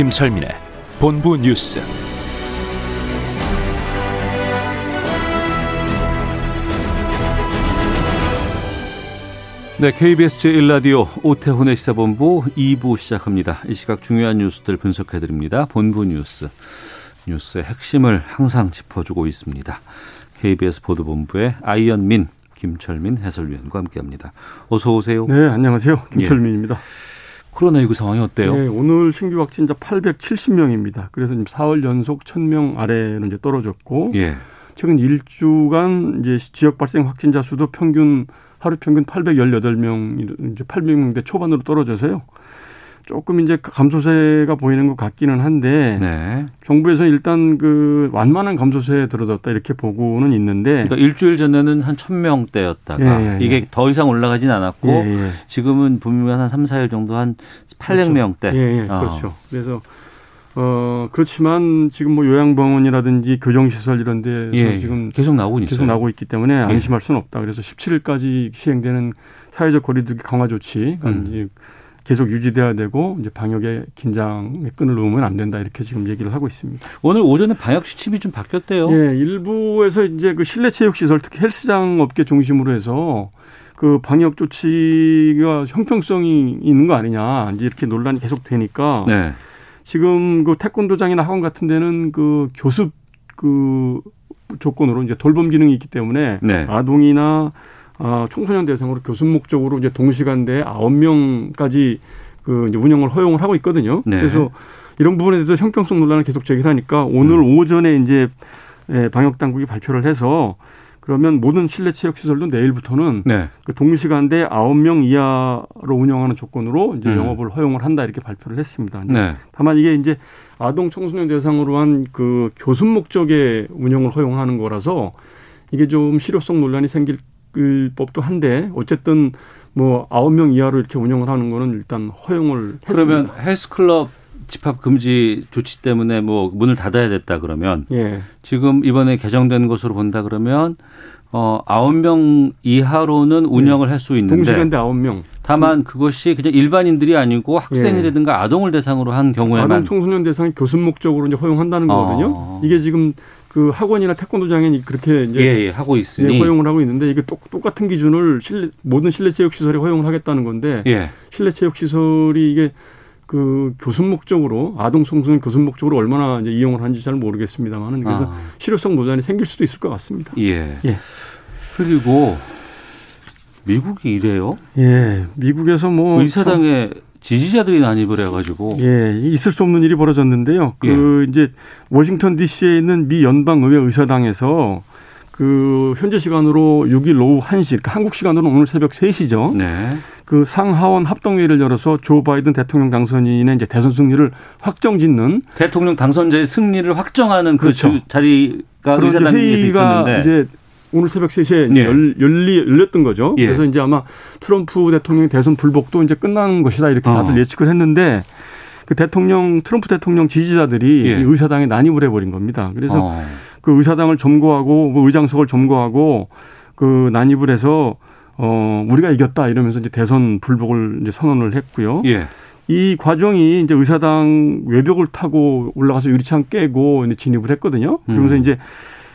김철민의 본부 뉴스. 네, KBS 제1라디오 오태훈의 시사본부 2부 시작합니다. 이 시각 중요한 뉴스들 분석해드립니다. 본부 뉴스. 뉴스의 핵심을 항상 짚어주고 있습니다. KBS 보도본부의 아이언민, 김철민 해설위원과 함께합니다. 어서 오세요. 네, 안녕하세요. 김철민입니다. 코로나19 상황이 어때요? 네, 오늘 신규 확진자 870명입니다. 그래서 지금 4월 연속 1000명 아래로 이제 떨어졌고 예. 최근 일주간 이제 지역 발생 확진자 수도 평균 하루 평균 818명 이제 800명대 초반으로 떨어져서요. 조금 이제 감소세가 보이는 것 같기는 한데 네. 정부에서 일단 그 완만한 감소세에 들어섰다 이렇게 보고는 있는데 그러니까 일주일 전에는 한 1000명대였다가 예, 예, 예. 이게 더 이상 올라가진 않았고 예, 예. 지금은 보면 한 3, 4일 정도 한 800명대. 예, 예, 어. 그렇죠. 그래서 어 그렇지만 지금 뭐 요양병원이라든지 교정시설 이런 데서 예, 지금 계속 나오고 있어요. 계속 나오고 있기 때문에 안심할 수는 없다. 그래서 17일까지 시행되는 사회적 거리두기 강화 조치가 음. 계속 유지돼야 되고 이제 방역의 긴장의 끈을 놓으면 안 된다 이렇게 지금 얘기를 하고 있습니다. 오늘 오전에 방역 지침이 좀 바뀌었대요. 예, 일부에서 이제 그 실내 체육 시설 특히 헬스장 업계 중심으로 해서 그 방역 조치가 형평성이 있는 거 아니냐 이제 이렇게 논란이 계속 되니까 네. 지금 그 태권도장이나 학원 같은 데는 그 교습 그 조건으로 이제 돌봄 기능이 있기 때문에 네. 아동이나 아, 청소년 대상으로 교습 목적으로 이제 동시간대 아홉 명까지 그 이제 운영을 허용을 하고 있거든요. 네. 그래서 이런 부분에 대해서 형평성 논란을 계속 제기하니까 오늘 음. 오전에 이제 예, 방역 당국이 발표를 해서 그러면 모든 실내 체육 시설도 내일부터는 네. 그 동시간대 아홉 명 이하로 운영하는 조건으로 이제 음. 영업을 허용을 한다 이렇게 발표를 했습니다. 네. 다만 이게 이제 아동 청소년 대상으로 한 그 교습 목적의 운영을 허용하는 거라서 이게 좀 실효성 논란이 생길 법도 한데 어쨌든 뭐 아홉 명 이하로 이렇게 운영을 하는 거는 일단 허용을 했습니다. 그러면 헬스클럽 집합 금지 조치 때문에 뭐 문을 닫아야 됐다 그러면 예. 지금 이번에 개정된 것으로 본다 그러면 어 아홉 명 이하로는 운영을 할수 있는데 동시간대 아홉 명 다만 그것이 그냥 일반인들이 아니고 학생이라든가 아동을 대상으로 한 경우에만 아동 청소년 대상이 교습 목적으로 이제 허용한다는 어. 거거든요. 이게 지금 그 학원이나 태권도장에 그렇게 이제 예, 예, 하고 있으니 예, 허용을 하고 있는데 이게 똑, 똑같은 기준을 실내, 모든 실내 체육 시설에 허용을 하겠다는 건데 예. 실내 체육 시설이 이게 그 교습 목적으로 아동 청소년 교습 목적으로 얼마나 이제 이용을 하는지 잘 모르겠습니다만은 그래서 아. 실효성 논란이 생길 수도 있을 것 같습니다. 예. 예. 그리고 미국이 이래요. 예, 미국에서 뭐 의사당에 지지자들이 난입을 해가지고 예, 있을 수 없는 일이 벌어졌는데요. 그 이제 워싱턴 D.C.에 있는 미 연방의회 의사당에서 그 현재 시간으로 6일 오후 1시, 그러니까 한국 시간으로 오늘 새벽 3시죠. 네. 그 상하원 합동회의를 열어서 조 바이든 대통령 당선인의 이제 대선 승리를 확정짓는 대통령 당선자의 승리를 확정하는 그 그렇죠. 주- 자리가 의사당에서 회의가 있었는데 이제 오늘 새벽 3시에 이제 예. 열, 열리, 열렸던 거죠. 예. 그래서 이제 아마 트럼프 대통령의 대선 불복도 이제 끝나는 것이다 이렇게 다들 어. 예측을 했는데 그 대통령 트럼프 대통령 지지자들이 예. 이 의사당에 난입을 해버린 겁니다. 그래서 어. 그 의사당을 점거하고 뭐 의장석을 점거하고 그 난입을 해서 어 우리가 이겼다 이러면서 이제 대선 불복을 이제 선언을 했고요. 예. 이 과정이 이제 의사당 외벽을 타고 올라가서 유리창 깨고 이제 진입을 했거든요. 그러면서 음. 이제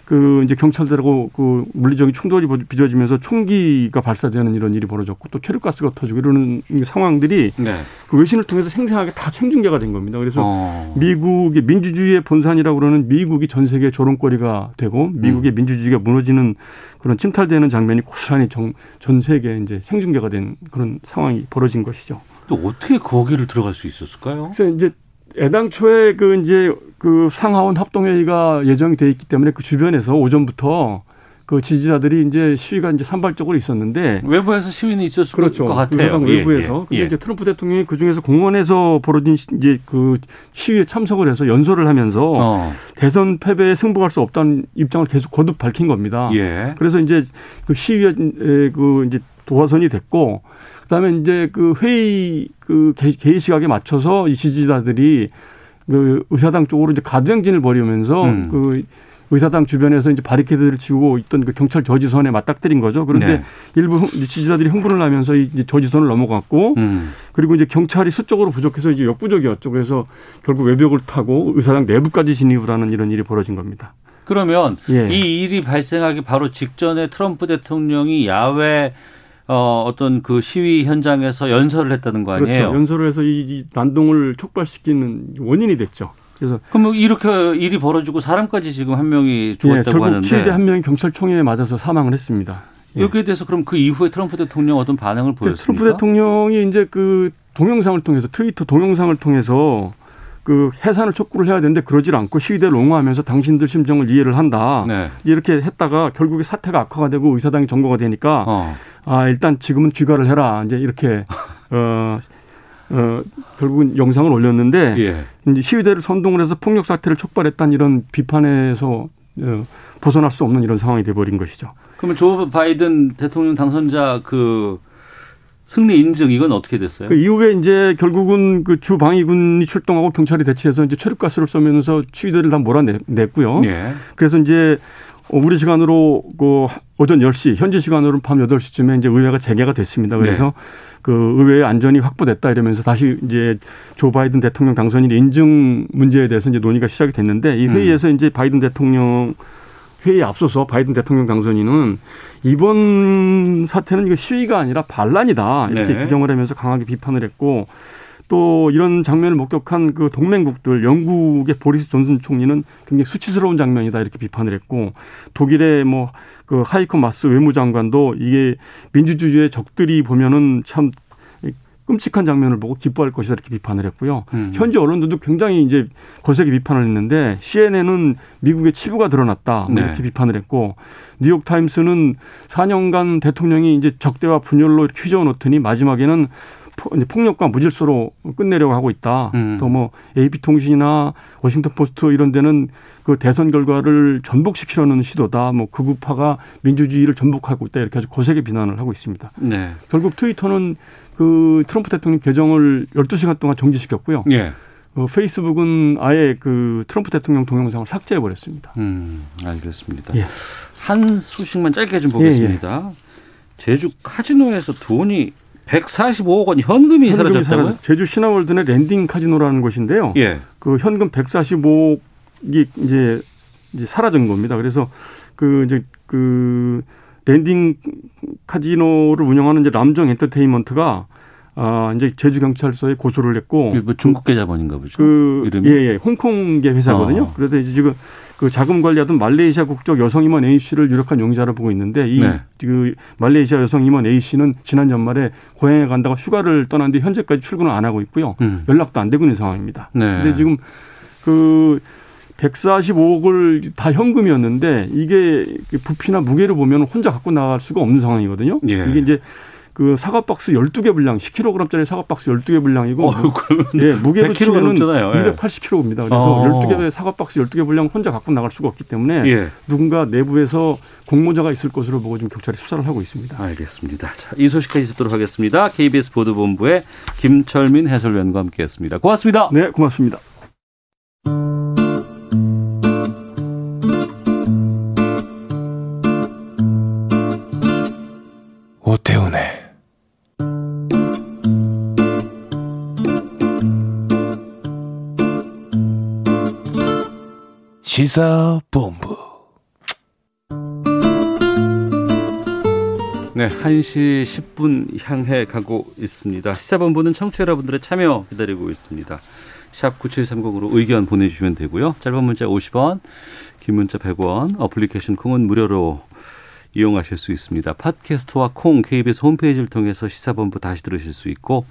그 이제 경찰들하고 그 물리적인 충돌이 빚어지면서 총기가 발사되는 이런 일이 벌어졌고 또 체류가스가 터지고 이러는 상황들이 네. 그 외신을 통해서 생생하게 다 생중계가 된 겁니다. 그래서 어. 미국의 민주주의의 본산이라고 그러는 미국이 전 세계 조롱거리가 되고 미국의 음. 민주주의가 무너지는 그런 침탈되는 장면이 고스란히 정, 전 세계에 이제 생중계가 된 그런 상황이 벌어진 것이죠. 또 어떻게 거기를 들어갈 수 있었을까요? 그래서 이제 애당초에 그 이제 그 상하원 합동회의가 예정이 돼 있기 때문에 그 주변에서 오전부터 그 지지자들이 이제 시위가 이제 산발적으로 있었는데 외부에서 시위는 있었을 그렇죠. 것 같아요. 예, 외부에서. 예, 근데 예. 이제 트럼프 대통령이 그 중에서 공원에서 벌어진 시- 이제 그 시위에 참석을 해서 연설을 하면서 어, 대선 패배에 승복할 수 없다는 입장을 계속 거듭 밝힌 겁니다. 예. 그래서 이제 그 시위에 그 이제 도화선이 됐고 그다음에 이제 그 회의 그 개- 개의 시각에 맞춰서 이 지지자들이 그 의사당 쪽으로 이제 가두행진을 벌이면서 음. 그 의사당 주변에서 이제 바리케드를 지우고 있던 그 경찰 저지선에 맞닥뜨린 거죠. 그런데 네. 일부 흥- 지지자들이 흥분을 하면서 이제 저지선을 넘어갔고 음. 그리고 이제 경찰이 수적으로 부족해서 이제 역부족이었죠. 그래서 결국 외벽을 타고 의사당 내부까지 진입을 하는 이런 일이 벌어진 겁니다. 그러면 예. 이 일이 발생하기 바로 직전에 트럼프 대통령이 야외 어, 어떤 그 시위 현장에서 연설을 했다는 거 아니에요? 그렇죠. 연설을 해서 이, 이 난동을 촉발시키는 원인이 됐죠. 그래서 그럼 뭐 이렇게 일이 벌어지고 사람까지 지금 한 명이 예, 죽었다고 결국 하는데 치위대 한 명이 경찰총에 맞아서 사망을 했습니다. 예. 여기에 대해서 그럼 그 이후에 트럼프 대통령 어떤 반응을 그 보였습니까? 트럼프 대통령이 이제 그 동영상을 통해서 트위터 동영상을 통해서 그 해산을 촉구를 해야 되는데 그러질 않고 시위대를 옹호하면서 당신들 심정을 이해를 한다. 네. 이렇게 했다가 결국에 사태가 악화가 되고 의사당이 점거가 되니까 어. 아 일단 지금은 귀가를 해라. 이제 이렇게 어, 어 결국은 영상을 올렸는데 예. 이제 시위대를 선동을 해서 폭력 사태를 촉발했다는 이런 비판에서 어, 벗어날 수 없는 이런 상황이 돼버린 것이죠. 그러면 조 바이든 대통령 당선자 그 승리 인증 이건 어떻게 됐어요? 그 이후에 이제 결국은 그 주 방위군이 출동하고 경찰이 대치해서 이제 체류가스를 쏘면서 시위대를 다 몰아냈고요. 예. 그래서 이제 우리 시간으로 그 오전 10시, 현지 시간으로는 밤 8시쯤에 이제 의회가 재개가 됐습니다. 그래서 그 의회의 안전이 확보됐다 이러면서 다시 이제 조 바이든 대통령 당선인 인증 문제에 대해서 이제 논의가 시작이 됐는데 이 회의에서 이제 바이든 대통령 회의에 앞서서 바이든 대통령 당선인은 이번 사태는 이거 시위가 아니라 반란이다 이렇게 네. 규정을 하면서 강하게 비판을 했고 또 이런 장면을 목격한 그 동맹국들 영국의 보리스 존슨 총리는 굉장히 수치스러운 장면이다 이렇게 비판을 했고 독일의 뭐 그 하이커 마스 외무장관도 이게 민주주의의 적들이 보면은 참 끔찍한 장면을 보고 기뻐할 것이다 이렇게 비판을 했고요. 음. 현지 언론들도 굉장히 이제 거세게 비판을 했는데 CNN은 미국의 치부가 드러났다 뭐 네. 이렇게 비판을 했고 뉴욕 타임스는 4년간 대통령이 이제 적대와 분열로 휘저어 놓더니 마지막에는 폭력과 무질서로 끝내려고 하고 있다. 음. 또뭐 AP 통신이나 워싱턴 포스트 이런 데는 그 대선 결과를 전복시키려는 시도다. 뭐 극우파가 민주주의를 전복하고 있다. 이렇게 아주 거세게 비난을 하고 있습니다. 네. 결국 트위터는 그 트럼프 대통령 계정을 12시간 동안 정지시켰고요. 예. 어, 페이스북은 아예 그 트럼프 대통령 동영상을 삭제해 버렸습니다. 음, 알겠습니다. 예. 한 소식만 짧게 좀 보겠습니다. 제주 카지노에서 돈이 145억 원 현금이, 현금이 사라졌다고요? 사라졌- 제주 신화월드 내 랜딩 카지노라는 곳인데요. 예. 그 현금 145억이 이제 이제 사라진 겁니다. 그래서 그 이제 그 랜딩 카지노를 운영하는 이제 람정 엔터테인먼트가 아 이제 제주 경찰서에 고소를 했고 뭐 중국계 자본인가 보죠. 그 이름이? 예 예 홍콩계 회사거든요. 어. 그래서 이제 지금 그 자금 관리하던 말레이시아 국적 여성 임원 A 씨를 유력한 용의자로 보고 있는데 이 네. 그 말레이시아 여성 임원 A 씨는 지난 연말에 고향에 간다가 휴가를 떠난 뒤 현재까지 출근을 안 하고 있고요. 음. 연락도 안 되고 있는 상황입니다. 네. 근데 지금 그 145억을 다 현금이었는데 이게 그 부피나 무게를 보면 혼자 갖고 나갈 수가 없는 상황이거든요. 예. 이게 이제 그 사과 박스 12개 분량, 10kg짜리 사과 박스 12개 분량이고 어, 그러면 예, 무게로 100kg 가 치면은 넘잖아요. 예. 280kg입니다. 그래서 어. 12개 사과 박스 12개 분량 혼자 갖고 나갈 수가 없기 때문에 예. 누군가 내부에서 공모자가 있을 것으로 보고 지금 경찰이 수사를 하고 있습니다. 알겠습니다. 자, 이 소식까지 듣도록 하겠습니다. KBS 보도본부의 김철민 해설위원과 함께했습니다. 고맙습니다. 네, 고맙습니다. 오태훈의 시사본부 네, 1시 10분 향해 가고 있습니다. 시사본부는 청취자 여러분들의 참여 기다리고 있습니다. 샵 9730으로 의견 보내주시면 되고요. 짧은 문자 50원, 긴 문자 100원, 어플리케이션 콩은 무료로 이용하실 수 있습니다. 팟캐스트와 콩, KBS 홈페이지를 통해서 시사본부 다시 들으실 수 있고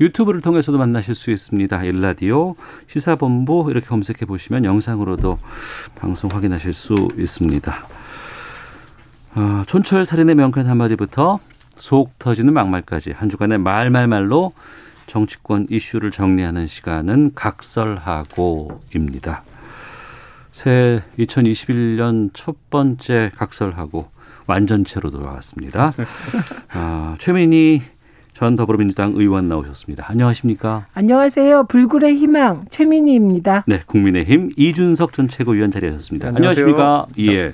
유튜브를 통해서도 만나실 수 있습니다. 일라디오, 시사본부 이렇게 검색해 보시면 영상으로도 방송 확인하실 수 있습니다. 어, 촌철 살인의 명쾌한 한마디부터 속 터지는 막말까지 한 주간의 말말말로 정치권 이슈를 정리하는 시간은 각설하고입니다. 새 2021년 첫 번째 각설하고 완전체로 돌아왔습니다. 아, 최민희 전 더불어민주당 의원 나오셨습니다. 안녕하십니까? 안녕하세요. 불굴의 희망 최민희입니다. 네, 국민의힘 이준석 전 최고위원 자리하셨습니다. 안녕하세요. 안녕하십니까? 예.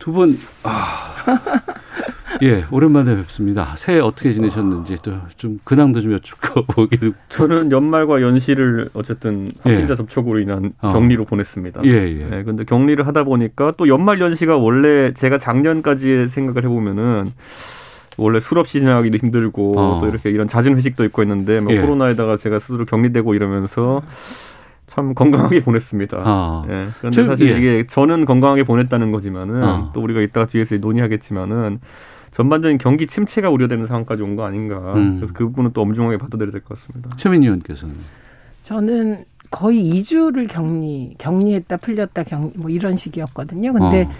두 분, 아, 예, 오랜만에 뵙습니다. 새해 어떻게 지내셨는지 또 좀 근황도 좀 여쭙고 보기도. 저는 연말과 연시를 어쨌든 확진자 예. 접촉으로 인한 어. 격리로 보냈습니다. 예, 예. 네, 근데 격리를 하다 보니까 또 연말 연시가 원래 제가 작년까지의 생각을 해보면은 원래 술 없이 지나가기도 힘들고 어. 또 이렇게 이런 잦은 회식도 있고 했는데 뭐 예. 코로나에다가 제가 스스로 격리되고 이러면서 참 건강하게 보냈습니다. 아, 예. 그런데 저- 사실 예. 이게 저는 건강하게 보냈다는 거지만은 어. 또 우리가 이따가 뒤에서 논의하겠지만은 전반적인 경기 침체가 우려되는 상황까지 온 거 아닌가. 음. 그래서 그 부분은 또 엄중하게 받아들여야 될 것 같습니다. 최민희 의원께서는. 저는 거의 2주를 격리, 격리했다 풀렸다 격, 뭐 이런 식이었거든요. 근데 어,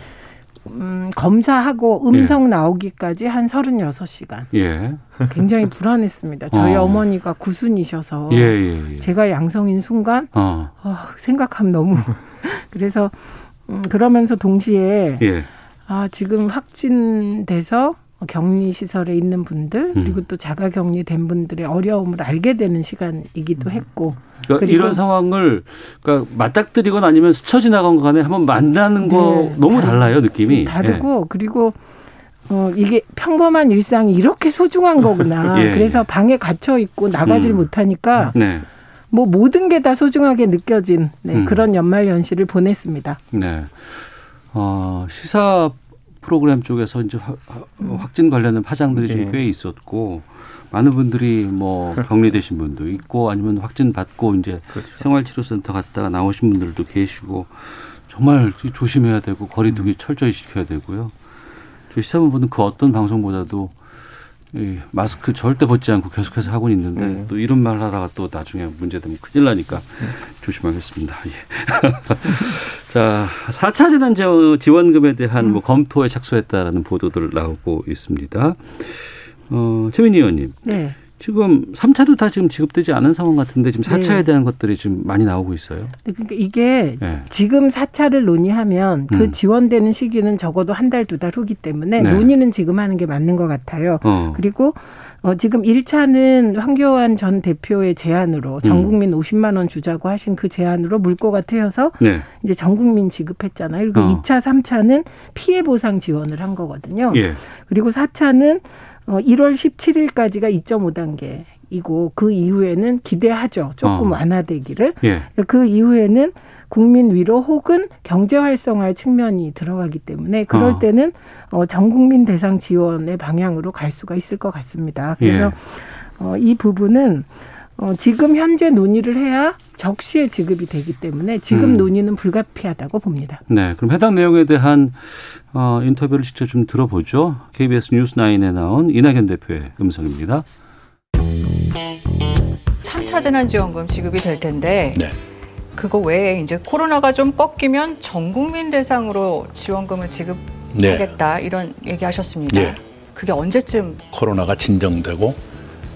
음, 검사하고 음성 나오기까지 한 36시간. 예. 굉장히 불안했습니다. 저희 어. 어. 머니가 구순이셔서 예, 예, 예. 제가 양성인 순간 어, 아, 생각하면 너무 그래서 음, 그러면서 동시에 예. 아, 지금 확진돼서 격리 시설에 있는 분들 음. 그리고 또 자가 격리된 분들의 어려움을 알게 되는 시간이기도 했고 그러니까 이런 상황을 그러니까 맞닥뜨리거나 아니면 스쳐 지나간 거 간에 한번 만나는 거 네, 너무 다르- 달라요, 느낌이. 다르고 그리고 어 이게 평범한 일상이 이렇게 소중한 거구나. 예, 그래서 예. 방에 갇혀 있고 나가질 음. 못하니까 예. 네. 뭐 모든 게 다 소중하게 느껴진 네, 음. 그런 연말 연시를 보냈습니다. 네. 어, 시사 프로그램 쪽에서 이제 화- 화- 확진 관련된 파장들이 좀 예. 꽤 있었고 많은 분들이 뭐 격리되신 분도 있고 아니면 확진 받고 이제 그렇죠. 생활치료센터 갔다가 나오신 분들도 계시고 정말 조심해야 되고 거리두기 철저히 지켜야 되고요. 저희 시사본부는 그 어떤 방송보다도 이 마스크 절대 벗지 않고 계속해서 하고 있는데 네. 또 이런 말 하다가 또 나중에 문제되면 큰일 나니까 조심하겠습니다. 예. 자, 4차 재난 지원금에 대한 뭐 검토에 착수했다라는 보도들 나오고 있습니다. 어, 최민희 의원님, 네. 지금 3차도 다 지금 지급되지 않은 상황 같은데 지금 4차에 네. 대한 것들이 지금 많이 나오고 있어요. 그러니까 이게 네. 지금 4차를 논의하면 그 음. 지원되는 시기는 적어도 한 달, 두 달 후기 때문에 네. 논의는 지금 하는 게 맞는 것 같아요. 어. 그리고 어, 지금 1차는 황교안 전 대표의 제안으로 전 음. 국민 50만 원 주자고 하신 그 제안으로 물꼬가 트여서 네. 이제 전 국민 지급했잖아요. 그리고 어. 2차, 3차는 피해 보상 지원을 한 거거든요. 예. 그리고 4차는 어 1월 17일까지가 2.5단계 이고 그 이후에는 기대하죠. 조금 어. 완화되기를. 예. 그 이후에는 국민 위로 혹은 경제 활성화의 측면이 들어가기 때문에 그럴 어. 때는 어, 전 국민 대상 지원의 방향으로 갈 수가 있을 것 같습니다. 그래서 예. 어, 이 부분은 어, 지금 현재 논의를 해야 적시에 지급이 되기 때문에 지금 음. 논의는 불가피하다고 봅니다. 네. 그럼 해당 내용에 대한 어, 인터뷰를 직접 좀 들어보죠. KBS 뉴스9에 나온 이낙연 대표의 음성입니다. 3차 재난지원금 지급이 될 텐데 네. 그거 외에 이제 코로나가 좀 꺾이면 전 국민 대상으로 지원금을 네. 지급하겠다 이런 얘기하셨습니다. 예. 그게 언제쯤 코로나가 진정되고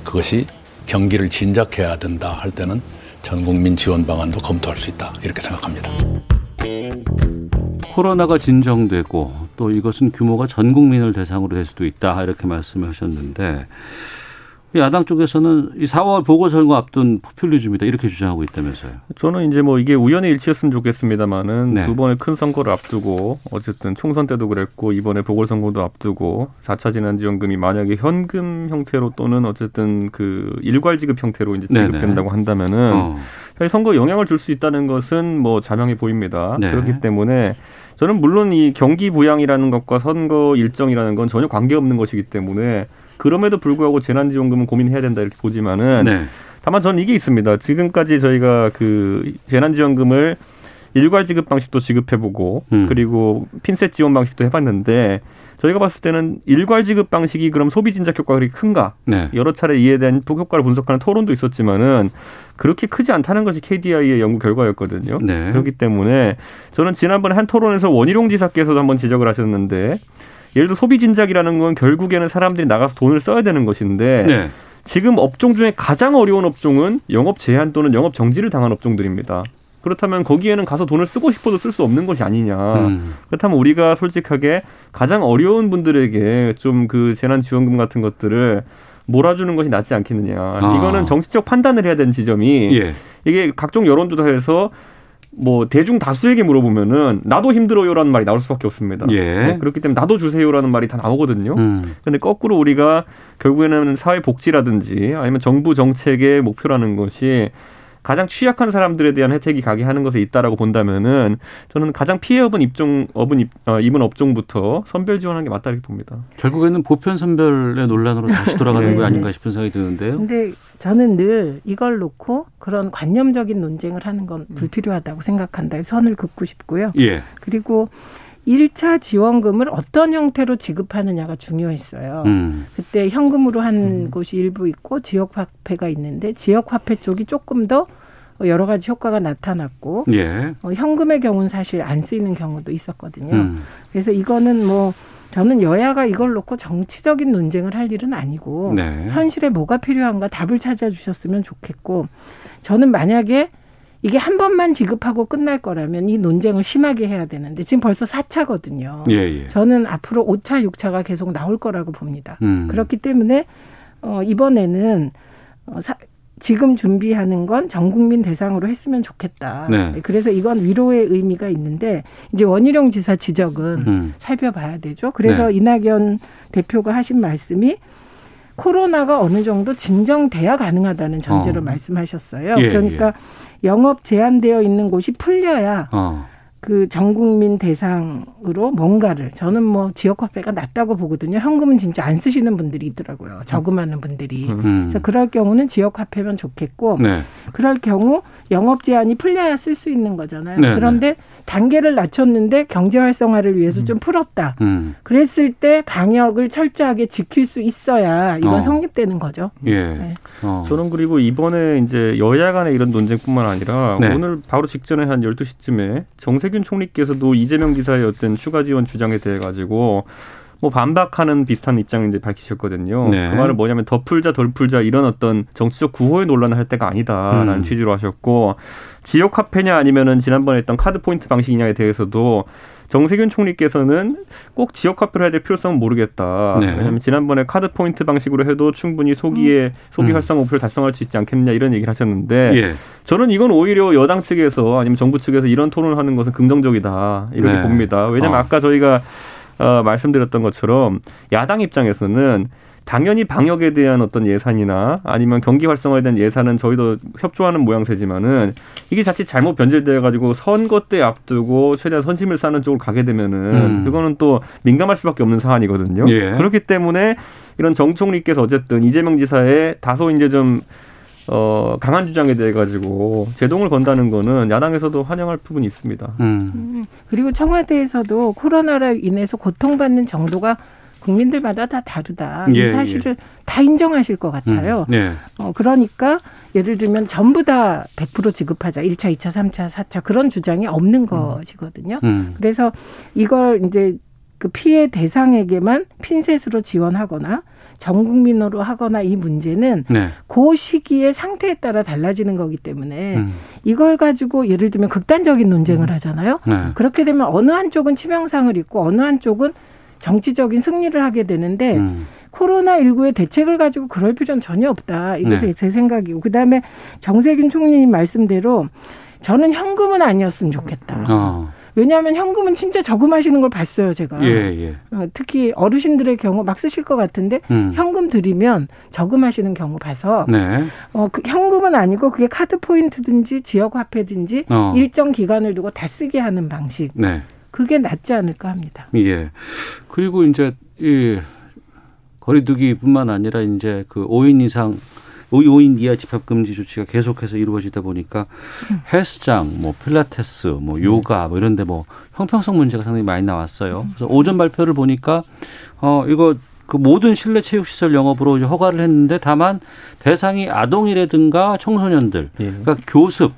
그것이 경기를 진작해야 된다 할 때는 전 국민 지원 방안도 검토할 수 있다 이렇게 생각합니다. 코로나가 진정되고 또 이것은 규모가 전 국민을 대상으로 될 수도 있다 이렇게 말씀하셨는데 야당 쪽에서는 이 4월 보궐선거 앞둔 포퓰리즘이다 이렇게 주장하고 있다면서요. 저는 이제 뭐 이게 우연의 일치였으면 좋겠습니다만은 네. 두 번의 큰 선거를 앞두고 어쨌든 총선 때도 그랬고 이번에 보궐선거도 앞두고 4차 재난지원금이 만약에 현금 형태로 또는 어쨌든 그 일괄 지급 형태로 이제 네네. 지급된다고 한다면은 어. 사실 선거에 영향을 줄 수 있다는 것은 뭐 자명해 보입니다. 네. 그렇기 때문에 저는 물론 이 경기 부양이라는 것과 선거 일정이라는 건 전혀 관계없는 것이기 때문에 그럼에도 불구하고 재난지원금은 고민해야 된다 이렇게 보지만은 네. 다만 저는 이게 있습니다. 지금까지 저희가 그 재난지원금을 일괄 지급 방식도 지급해보고 음. 그리고 핀셋 지원 방식도 해봤는데 저희가 봤을 때는 일괄 지급 방식이 그럼 소비 진작 효과가 그렇게 큰가? 네. 여러 차례 이에 대한 효과를 분석하는 토론도 있었지만은 그렇게 크지 않다는 것이 KDI의 연구 결과였거든요. 네. 그렇기 때문에 저는 지난번에 한 토론에서 원희룡 지사께서도 한번 지적을 하셨는데 예를 들어 소비 진작이라는 건 결국에는 사람들이 나가서 돈을 써야 되는 것인데 네. 지금 업종 중에 가장 어려운 업종은 영업 제한 또는 영업 정지를 당한 업종들입니다. 그렇다면 거기에는 가서 돈을 쓰고 싶어도 쓸 수 없는 것이 아니냐. 음. 그렇다면 우리가 솔직하게 가장 어려운 분들에게 좀 그 재난지원금 같은 것들을 몰아주는 것이 낫지 않겠느냐. 아. 이거는 정치적 판단을 해야 되는 지점이 예. 이게 각종 여론조사에서 뭐 대중 다수에게 물어보면은 나도 힘들어요라는 말이 나올 수밖에 없습니다. 예. 네, 그렇기 때문에 나도 주세요라는 말이 다 나오거든요. 음. 근데 거꾸로 우리가 결국에는 사회 복지라든지 아니면 정부 정책의 목표라는 것이 가장 취약한 사람들에 대한 혜택이 가게 하는 것에 있다라고 본다면은 저는 가장 피해 업은 입종 업은 입, 어, 입은 업종부터 선별 지원하는 게 맞다 이렇게 봅니다. 결국에는 보편 선별의 논란으로 다시 돌아가는 네. 거 아닌가 싶은 생각이 드는데요. 근데 저는 늘 이걸 놓고 그런 관념적인 논쟁을 하는 건 음. 불필요하다고 생각한다. 선을 긋고 싶고요. 예. 그리고 일차 지원금을 어떤 형태로 지급하느냐가 중요했어요. 음. 그때 현금으로 한 곳이 일부 있고 지역 화폐가 있는데 지역 화폐 쪽이 조금 더 여러 가지 효과가 나타났고 예. 어, 현금의 경우는 사실 안 쓰이는 경우도 있었거든요. 음. 그래서 이거는 뭐 저는 여야가 이걸 놓고 정치적인 논쟁을 할 일은 아니고 네. 현실에 뭐가 필요한가 답을 찾아주셨으면 좋겠고 저는 만약에 이게 한 번만 지급하고 끝날 거라면 이 논쟁을 심하게 해야 되는데 지금 벌써 4차거든요. 예, 예. 저는 앞으로 5차, 6차가 계속 나올 거라고 봅니다. 음. 그렇기 때문에 어, 이번에는 어, 사, 지금 준비하는 건 전 국민 대상으로 했으면 좋겠다. 네. 그래서 이건 위로의 의미가 있는데 이제 원희룡 지사 지적은 음. 살펴봐야 되죠. 그래서 네. 이낙연 대표가 하신 말씀이 코로나가 어느 정도 진정돼야 가능하다는 전제로 어. 말씀하셨어요. 예, 그러니까 영업 제한되어 있는 곳이 풀려야 어. 그 전 국민 대상으로 뭔가를 저는 뭐 지역 화폐가 낮다고 보거든요. 현금은 진짜 안 쓰시는 분들이 있더라고요. 저금하는 분들이. 음. 그래서 그럴 경우는 지역 화폐면 좋겠고 네. 그럴 경우 영업 제한이 풀려야 쓸 수 있는 거잖아요. 네, 그런데 단계를 낮췄는데 경제 활성화를 위해서 좀 풀었다. 음. 그랬을 때 방역을 철저하게 지킬 수 있어야 이건 어. 성립되는 거죠. 예. 네. 어. 저는 그리고 이번에 이제 여야 간의 이런 논쟁뿐만 아니라 네. 오늘 바로 직전에 한 12시쯤에 정세균 총리께서도 이재명 지사의 어떤 추가 지원 주장에 대해 가지고 뭐 반박하는 비슷한 입장을 이제 밝히셨거든요. 네. 그 말은 뭐냐면 더 풀자 덜 풀자 이런 어떤 정치적 구호의 논란을 할 때가 아니다라는 음. 취지로 하셨고 지역 화폐냐 아니면은 지난번에 했던 카드 포인트 방식이냐에 대해서도 정세균 총리께서는 꼭 지역 화폐로 해야 될 필요성은 모르겠다. 네. 왜냐하면 지난번에 카드 포인트 방식으로 해도 충분히 소기의 소비 음. 활성화 목표를 달성할 수 있지 않겠느냐 이런 얘기를 하셨는데 예. 저는 이건 오히려 여당 측에서 아니면 정부 측에서 이런 토론을 하는 것은 긍정적이다 이렇게 네. 봅니다. 왜냐하면 어. 아까 저희가 어, 말씀드렸던 것처럼 야당 입장에서는 당연히 방역에 대한 어떤 예산이나 아니면 경기 활성화에 대한 예산은 저희도 협조하는 모양새지만은 이게 자칫 잘못 변질돼 가지고 선거 때 앞두고 최대한 선심을 쌓는 쪽으로 가게 되면은 음. 그거는 또 민감할 수밖에 없는 사안이거든요. 예. 그렇기 때문에 이런 정 총리께서 어쨌든 이재명 지사의 다소 이제 좀 어, 강한 주장에 대해 가지고 제동을 건다는 거는 야당에서도 환영할 부분이 있습니다. 음. 그리고 청와대에서도 코로나로 인해서 고통받는 정도가 국민들마다 다 다르다. 예, 이 사실을 다 인정하실 것 같아요. 음. 네. 어, 그러니까 예를 들면 전부 다 100% 지급하자. 1차, 2차, 3차, 4차 그런 주장이 없는 것이거든요. 음. 그래서 이걸 이제 그 피해 대상에게만 핀셋으로 지원하거나 전 국민으로 하거나 이 문제는 네. 그 시기의 상태에 따라 달라지는 거기 때문에 음. 이걸 가지고 예를 들면 극단적인 논쟁을 하잖아요. 네. 그렇게 되면 어느 한쪽은 치명상을 입고 어느 한쪽은 정치적인 승리를 하게 되는데 음. 코로나19의 대책을 가지고 그럴 필요는 전혀 없다. 이것이 네. 제 생각이고. 그 다음에 정세균 총리님 말씀대로 저는 현금은 아니었으면 좋겠다. 어. 왜냐하면 현금은 진짜 저금하시는 걸 봤어요, 제가. 예, 예. 어, 특히 어르신들의 경우 막 쓰실 것 같은데 음. 현금 드리면 저금하시는 경우 봐서 네. 어, 그 현금은 아니고 그게 카드 포인트든지 지역 화폐든지 어. 일정 기간을 두고 다 쓰게 하는 방식. 네. 그게 낫지 않을까 합니다. 예. 그리고 이제 이 거리두기뿐만 아니라 이제 그 5인 이상 5인 이하 집합 금지 조치가 계속해서 이루어지다 보니까 헬스장, 뭐 필라테스, 뭐 요가 뭐 이런데 뭐 형평성 문제가 상당히 많이 나왔어요. 그래서 오전 발표를 보니까 어 이거 그 모든 실내 체육 시설 영업으로 허가를 했는데 다만 대상이 아동이라든가 청소년들, 예. 그러니까 교습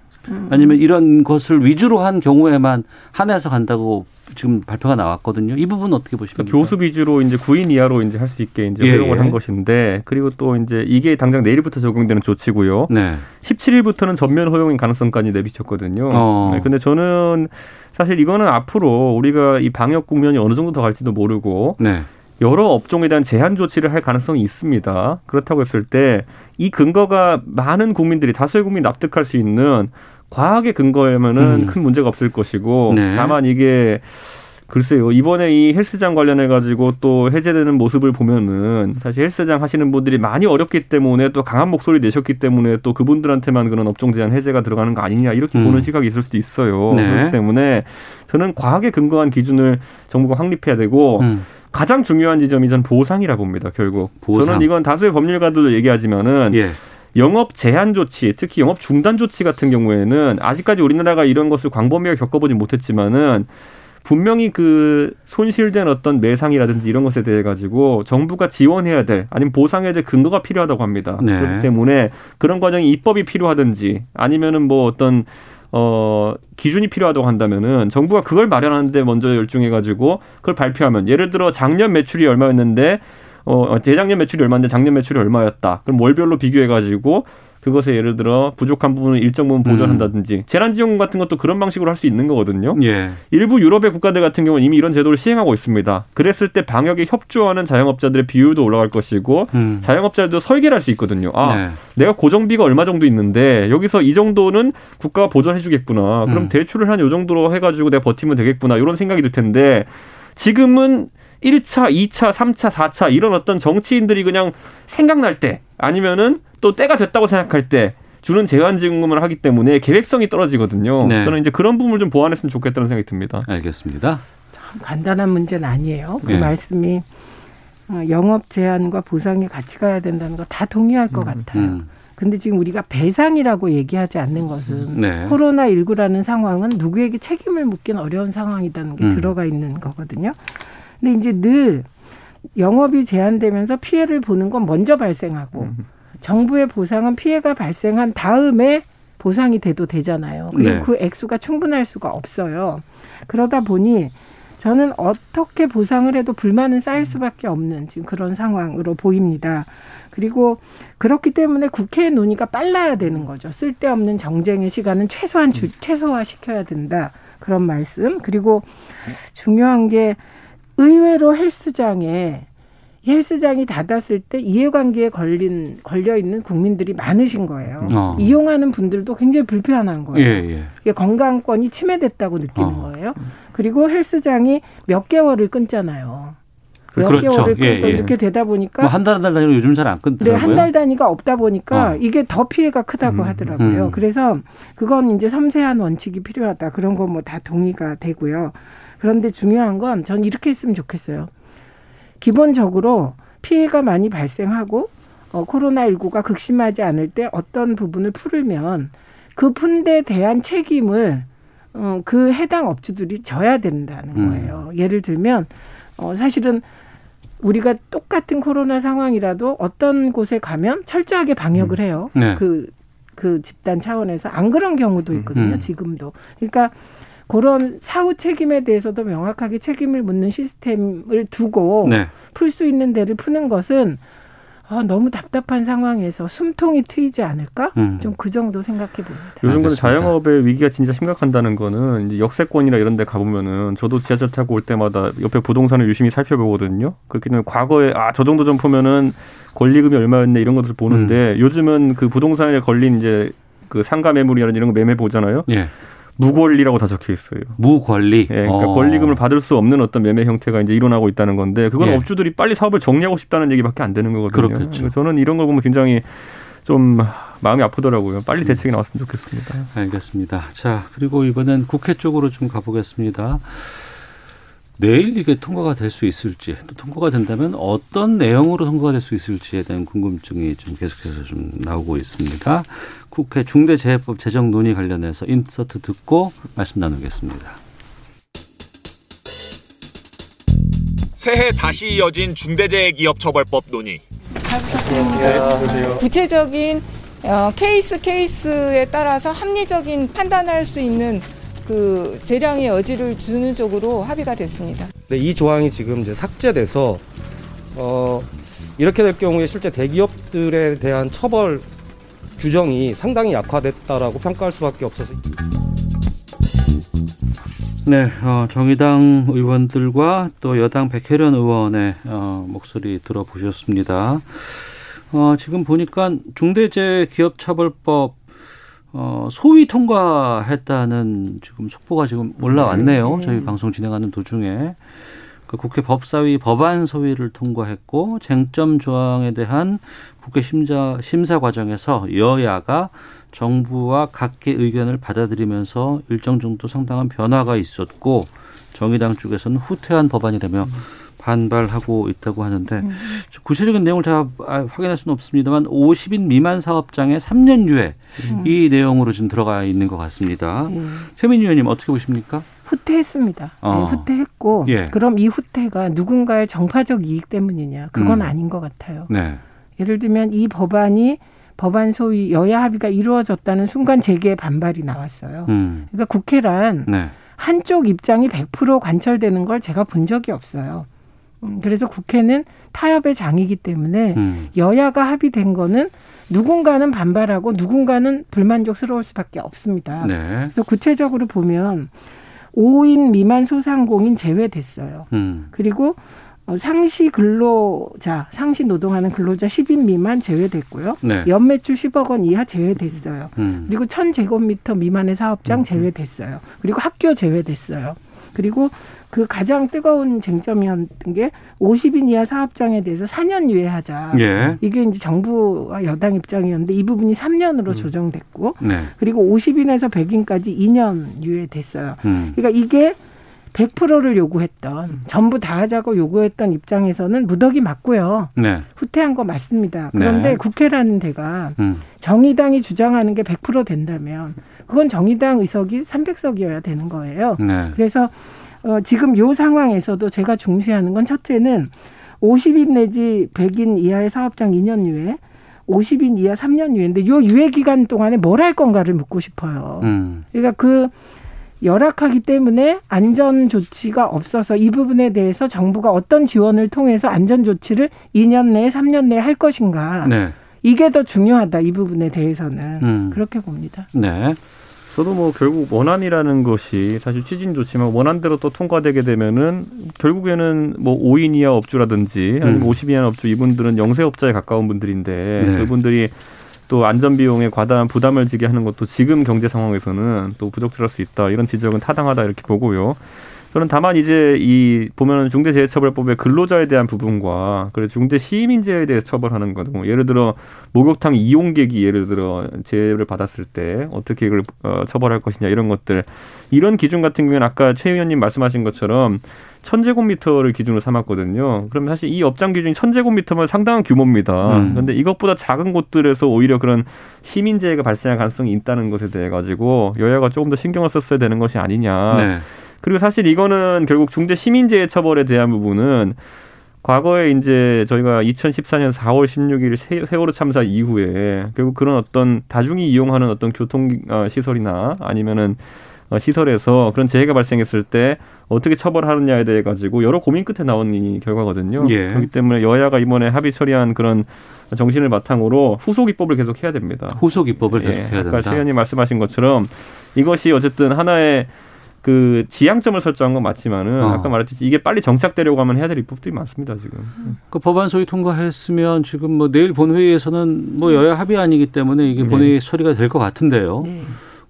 아니면 이런 것을 위주로 한 경우에만 한해서 간다고 지금 발표가 나왔거든요. 이 부분 은 어떻게 보십니까? 그러니까 교습 위주로 이제 9인 이하로 이제 할 수 있게 이제 예, 허용을 예. 한 것인데 그리고 또 이제 이게 당장 내일부터 적용되는 조치고요. 네. 17일부터는 전면 허용인 가능성까지 내비쳤거든요. 어. 네, 근데 저는 사실 이거는 앞으로 우리가 이 방역 국면이 어느 정도 더 갈지도 모르고 네. 여러 업종에 대한 제한 조치를 할 가능성이 있습니다. 그렇다고 했을 때 이 근거가 많은 국민들이 다수의 국민이 납득할 수 있는 과학의 근거에면은 음. 큰 문제가 없을 것이고 네. 다만 이게 글쎄요 이번에 이 헬스장 관련해 가지고 또 해제되는 모습을 보면은 사실 헬스장 하시는 분들이 많이 어렵기 때문에 또 강한 목소리 내셨기 때문에 또 그분들한테만 그런 업종 제한 해제가 들어가는 거 아니냐 이렇게 음. 보는 시각이 있을 수도 있어요. 네. 그렇기 때문에 저는 과학에 근거한 기준을 정부가 확립해야 되고 음. 가장 중요한 지점이 전 보상이라 봅니다. 결국 보상. 저는 이건 다수의 법률가들도 얘기하지만은 예. 영업 제한 조치, 특히 영업 중단 조치 같은 경우에는 아직까지 우리나라가 이런 것을 광범위하게 겪어보지 못했지만은 분명히 그 손실된 어떤 매상이라든지 이런 것에 대해 가지고 정부가 지원해야 될 아니면 보상해야 될 근거가 필요하다고 합니다. 네. 그렇기 때문에 그런 과정이 입법이 필요하든지 아니면은 뭐 어떤 어 기준이 필요하다고 한다면은 정부가 그걸 마련하는데 먼저 열중해 가지고 그걸 발표하면 예를 들어 작년 매출이 얼마였는데 어 재작년 매출이 얼마인데 작년 매출이 얼마였다. 그럼 월별로 비교해 가지고 그것에 예를 들어 부족한 부분을 일정 부분 보전한다든지 재난 지원금 같은 것도 그런 방식으로 할 수 있는 거거든요. 예. 일부 유럽의 국가들 같은 경우는 이미 이런 제도를 시행하고 있습니다. 그랬을 때 방역에 협조하는 자영업자들의 비율도 올라갈 것이고 음. 자영업자들도 설계를 할 수 있거든요. 아, 네. 내가 고정비가 얼마 정도 있는데 여기서 이 정도는 국가가 보전해 주겠구나. 그럼 음. 대출을 한 요 정도로 해 가지고 내가 버티면 되겠구나. 이런 생각이 들 텐데 지금은 1차, 2차, 3차, 4차 이런 어떤 정치인들이 그냥 생각날 때 아니면은 또 때가 됐다고 생각할 때 주는 제한지원금을 하기 때문에 계획성이 떨어지거든요. 네. 저는 이제 그런 부분을 좀 보완했으면 좋겠다는 생각이 듭니다. 알겠습니다. 참 간단한 문제는 아니에요. 그 예. 말씀이 어, 영업 제한과 보상이 같이 가야 된다는 거 다 동의할 것 같아요. 음. 근데 지금 우리가 배상이라고 얘기하지 않는 것은 네. 코로나 19라는 상황은 누구에게 책임을 묻기는 어려운 상황이라는 게 음. 들어가 있는 거거든요. 근데 이제 늘 영업이 제한되면서 피해를 보는 건 먼저 발생하고 음. 정부의 보상은 피해가 발생한 다음에 보상이 돼도 되잖아요. 그리고 네. 그 액수가 충분할 수가 없어요. 그러다 보니 저는 어떻게 보상을 해도 불만은 쌓일 수밖에 없는 지금 그런 상황으로 보입니다. 그리고 그렇기 때문에 국회의 논의가 빨라야 되는 거죠. 쓸데없는 정쟁의 시간은 최소한 주, 최소화 시켜야 된다. 그런 말씀. 그리고 중요한 게 의외로 헬스장에 헬스장이 닫았을 때 이해관계에 걸린 걸려 있는 국민들이 많으신 거예요. 어. 이용하는 분들도 굉장히 불편한 예, 거예요. 예. 이게 건강권이 침해됐다고 느끼는 어. 거예요. 그리고 헬스장이 몇 개월을 끊잖아요. 몇 그렇죠. 개월을 끊고 예, 예. 이렇게 되다 보니까 뭐 한달 한 달 단위로 요즘 잘안 네, 끊더라고요. 한달 단위가 없다 보니까 어. 이게 더 피해가 크다고 하더라고요. 음. 그래서 그건 이제 섬세한 원칙이 필요하다. 그런 건 뭐 다 동의가 되고요. 그런데 중요한 건 전 이렇게 했으면 좋겠어요. 기본적으로 피해가 많이 발생하고 어, 코로나19가 극심하지 않을 때 어떤 부분을 풀면 그 푼데 대한 책임을 어, 그 해당 업주들이 져야 된다는 음. 거예요. 예를 들면 어, 사실은 우리가 똑같은 코로나 상황이라도 어떤 곳에 가면 철저하게 방역을 해요. 네. 그, 그 집단 차원에서 안 그런 경우도 있거든요. 음. 지금도. 그러니까 그런 사후 책임에 대해서도 명확하게 책임을 묻는 시스템을 두고 네. 풀수 있는 데를 푸는 것은 아, 너무 답답한 상황에서 숨통이 트이지 않을까? 음. 좀그 정도 생각해 봅니다. 요즘 근데. 자영업의 위기가 진짜 심각한다는 거는 이제 역세권이나 이런 데 가보면은 저도 지하철 타고 올 때마다 옆에 부동산을 유심히 살펴보거든요. 그렇기 때문에 과거에 아, 저 정도 좀 보면은 권리금이 얼마였네 이런 것들을 보는데 음. 요즘은 그 부동산에 걸린 이제 그 상가 매물이라든지 이런 거 매매 보잖아요. 예. 무권리라고 다 적혀 있어요. 무권리. 예, 그러니까 어. 권리금을 받을 수 없는 어떤 매매 형태가 이제 일어나고 있다는 건데 그건 예. 업주들이 빨리 사업을 정리하고 싶다는 얘기밖에 안 되는 거거든요. 그렇겠죠. 저는 이런 걸 보면 굉장히 좀 마음이 아프더라고요. 빨리 대책이 나왔으면 좋겠습니다. 알겠습니다. 자, 그리고 이번엔 국회 쪽으로 좀 가보겠습니다. 내일 이게 통과가 될 수 있을지 또 통과가 된다면 어떤 내용으로 통과가 될 수 있을지에 대한 궁금증이 좀 계속해서 좀 나오고 있습니다. 국회 중대재해법 제정 논의 관련해서 인서트 듣고 말씀 나누겠습니다. 새해 다시 이어진 중대재해기업처벌법 논의. 구체적인 어, 케이스 케이스에 따라서 합리적인 판단할 수 있는 그 재량의 여지를 주는 쪽으로 합의가 됐습니다. 네, 이 조항이 지금 이제 삭제돼서 어, 이렇게 될 경우에 실제 대기업들에 대한 처벌 규정이 상당히 약화됐다라고 평가할 수밖에 없어서. 네, 어, 정의당 의원들과 또 여당 백혜련 의원의 어, 목소리 들어보셨습니다. 어, 지금 보니까 중대재해기업처벌법 어, 소위 통과했다는 지금 속보가 지금 올라왔네요. 네. 저희 방송 진행하는 도중에. 그 국회 법사위 법안 소위를 통과했고 쟁점 조항에 대한 국회 심사 심사 과정에서 여야가 정부와 각계 의견을 받아들이면서 일정 정도 상당한 변화가 있었고 정의당 쪽에서는 후퇴한 법안이라며 반발하고 있다고 하는데 구체적인 내용을 제가 아, 확인할 수는 없습니다만 50인 미만 사업장에 3년 유예 이 내용으로 지금 들어가 있는 것 같습니다. 예. 최민희 의원님 어떻게 보십니까? 후퇴했습니다. 어. 네, 후퇴했고 예. 그럼 이 후퇴가 누군가의 정파적 이익 때문이냐? 그건 음. 아닌 것 같아요. 네. 예를 들면 이 법안이 법안 소위 여야 합의가 이루어졌다는 순간 제게 반발이 나왔어요. 음. 그러니까 국회란 네. 한쪽 입장이 100% 관철되는 걸 제가 본 적이 없어요. 음, 그래서 국회는 타협의 장이기 때문에 음. 여야가 합의된 거는 누군가는 반발하고 누군가는 불만족스러울 수밖에 없습니다. 네. 그래서 구체적으로 보면 5인 미만 소상공인 제외됐어요. 음. 그리고 어, 상시 근로자, 상시 노동하는 근로자 10인 미만 제외됐고요. 네. 연매출 10억 원 이하 제외됐어요. 음. 그리고 1000제곱미터 미만의 사업장 제외됐어요. 그리고 학교 제외됐어요. 그리고 그 가장 뜨거운 쟁점이었던 게 50인 이하 사업장에 대해서 4년 유예하자. 예. 이게 이제 정부와 여당 입장이었는데 이 부분이 3년으로 조정됐고 네. 그리고 50인에서 100인까지 2년 유예됐어요. 음. 그러니까 이게 100%를 요구했던 전부 다 하자고 요구했던 입장에서는 무더기 맞고요. 네. 후퇴한 거 맞습니다. 그런데 네. 국회라는 데가 음. 정의당이 주장하는 게 100% 된다면 그건 정의당 의석이 300석이어야 되는 거예요. 네. 그래서 어, 지금 요 상황에서도 제가 중시하는 건 첫째는 50인 내지 100인 이하의 사업장 2년 유예, 50인 이하 3년 유예인데 요 유예 기간 동안에 뭘 할 건가를 묻고 싶어요. 음. 그러니까 그 열악하기 때문에 안전 조치가 없어서 이 부분에 대해서 정부가 어떤 지원을 통해서 안전 조치를 2년 내에 3년 내에 할 것인가. 네. 이게 더 중요하다. 이 부분에 대해서는 음. 그렇게 봅니다. 네. 저도 뭐 결국 원안이라는 것이 사실 취지는 좋지만 원안대로 또 통과되게 되면은 결국에는 뭐 5인 이하 업주라든지 아니면 음. 50인 이하 업주 이분들은 영세업자에 가까운 분들인데 네. 그분들이 또 안전 비용에 과다한 부담을 지게 하는 것도 지금 경제 상황에서는 또 부적절할 수 있다 이런 지적은 타당하다 이렇게 보고요. 저는 다만 이제 이 보면은 중대재해처벌법의 근로자에 대한 부분과 그리고 중대 시민재해에 대해 처벌하는 거도 뭐 예를 들어 목욕탕 이용객이 예를 들어 재해를 받았을 때 어떻게 이걸 어, 처벌할 것이냐 이런 것들 이런 기준 같은 경우에는 아까 최 의원님 말씀하신 것처럼 천제곱미터를 기준으로 삼았거든요. 그러면 사실 이 업장 기준이 천제곱미터면 상당한 규모입니다. 음. 그런데 이것보다 작은 곳들에서 오히려 그런 시민재해가 발생할 가능성이 있다는 것에 대해 가지고 여야가 조금 더 신경을 썼어야 되는 것이 아니냐. 네. 그리고 사실 이거는 결국 중대 시민재해 처벌에 대한 부분은 과거에 이제 저희가 2014년 4월 16일 세- 세월호 참사 이후에 결국 그런 어떤 다중이 이용하는 어떤 교통 어, 시설이나 아니면은 어, 시설에서 그런 재해가 발생했을 때 어떻게 처벌하느냐에 대해 가지고 여러 고민 끝에 나온 이 결과거든요. 예. 그렇기 때문에 여야가 이번에 합의 처리한 그런 정신을 바탕으로 후속 입법을 계속 해야 됩니다. 후속 입법을 계속 해야 아까 된다. 최 의원님 말씀하신 것처럼 이것이 어쨌든 하나의 그 지향점을 설정한 건 맞지만은 어. 아까 말했듯이 이게 빨리 정착되려고 하면 해야 될 입법들이 많습니다 지금. 그 법안 소위 통과했으면 지금 뭐 내일 본회의에서는 뭐 여야 합의안이기 때문에 이게 네. 본회의 처리가 될 것 같은데요. 네.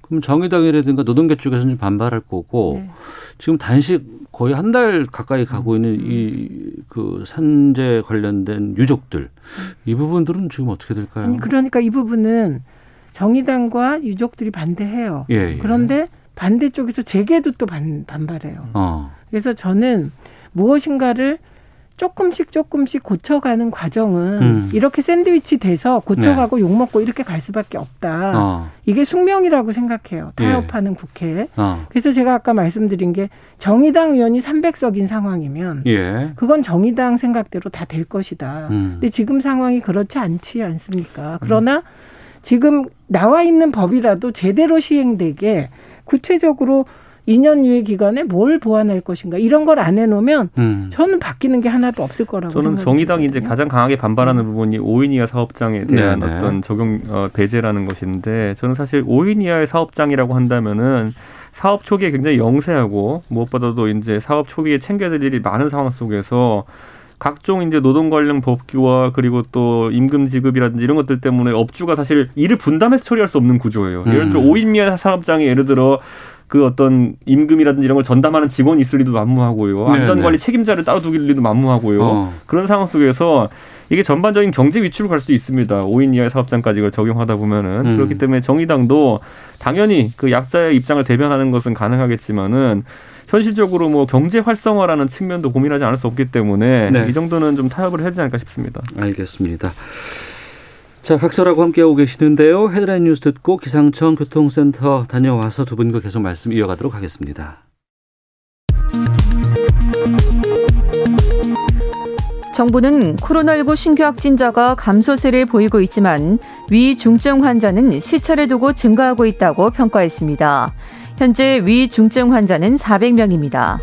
그럼 정의당이라든가 노동계 쪽에서는 좀 반발할 거고 네. 지금 단식 거의 한 달 가까이 가고 있는 이 그 산재 관련된 유족들 이 부분들은 지금 어떻게 될까요? 아니 그러니까 이 부분은 정의당과 유족들이 반대해요. 예, 예. 그런데 반대쪽에서 재개도 또 반, 반발해요. 어. 그래서 저는 무엇인가를 조금씩 조금씩 고쳐가는 과정은 음. 이렇게 샌드위치 돼서 고쳐가고 욕먹고 이렇게 갈 수밖에 없다. 어. 이게 숙명이라고 생각해요. 예. 타협하는 국회. 어. 그래서 제가 아까 말씀드린 게 정의당 의원이 300석인 상황이면 예. 그건 정의당 생각대로 다 될 것이다. 음. 근데 지금 상황이 그렇지 않지 않습니까? 그러나 지금 나와 있는 법이라도 제대로 시행되게 구체적으로 2년 유예 기간에 뭘 보완할 것인가 이런 걸 안 해놓으면 음. 저는 바뀌는 게 하나도 없을 거라고 저는 생각합니다. 정의당이 이제 가장 강하게 반발하는 부분이 5인 이하 사업장에 대한 네네. 어떤 적용 어, 배제라는 것인데 저는 사실 5인 이하의 사업장이라고 한다면은 사업 초기에 굉장히 영세하고 무엇보다도 이제 사업 초기에 챙겨야 될 일이 많은 상황 속에서 각종 이제 노동 관련 법규와 그리고 또 임금 지급이라든지 이런 것들 때문에 업주가 사실 일을 분담해서 처리할 수 없는 구조예요. 예를 들어 음. 5인 이하 사업장에 예를 들어 그 어떤 임금이라든지 이런 걸 전담하는 직원이 있을 리도 만무하고요. 네네. 안전관리 책임자를 따로 두길 리도 만무하고요. 어. 그런 상황 속에서 이게 전반적인 경제 위축으로 갈 수도 있습니다. 5인 이하의 사업장까지 이걸 적용하다 보면은 음. 그렇기 때문에 정의당도 당연히 그 약자의 입장을 대변하는 것은 가능하겠지만은 현실적으로 뭐 경제 활성화라는 측면도 고민하지 않을 수 없기 때문에 네. 이 정도는 좀 타협을 해야 되지 않을까 싶습니다. 알겠습니다. 자, 각설하고 함께하고 계시는데요. 헤드라인 뉴스 듣고 기상청 교통센터 다녀와서 두 분과 계속 말씀 이어가도록 하겠습니다. 정부는 코로나19 신규 확진자가 감소세를 보이고 있지만 위중증 환자는 시차를 두고 증가하고 있다고 평가했습니다. 현재 위중증 환자는 400명입니다.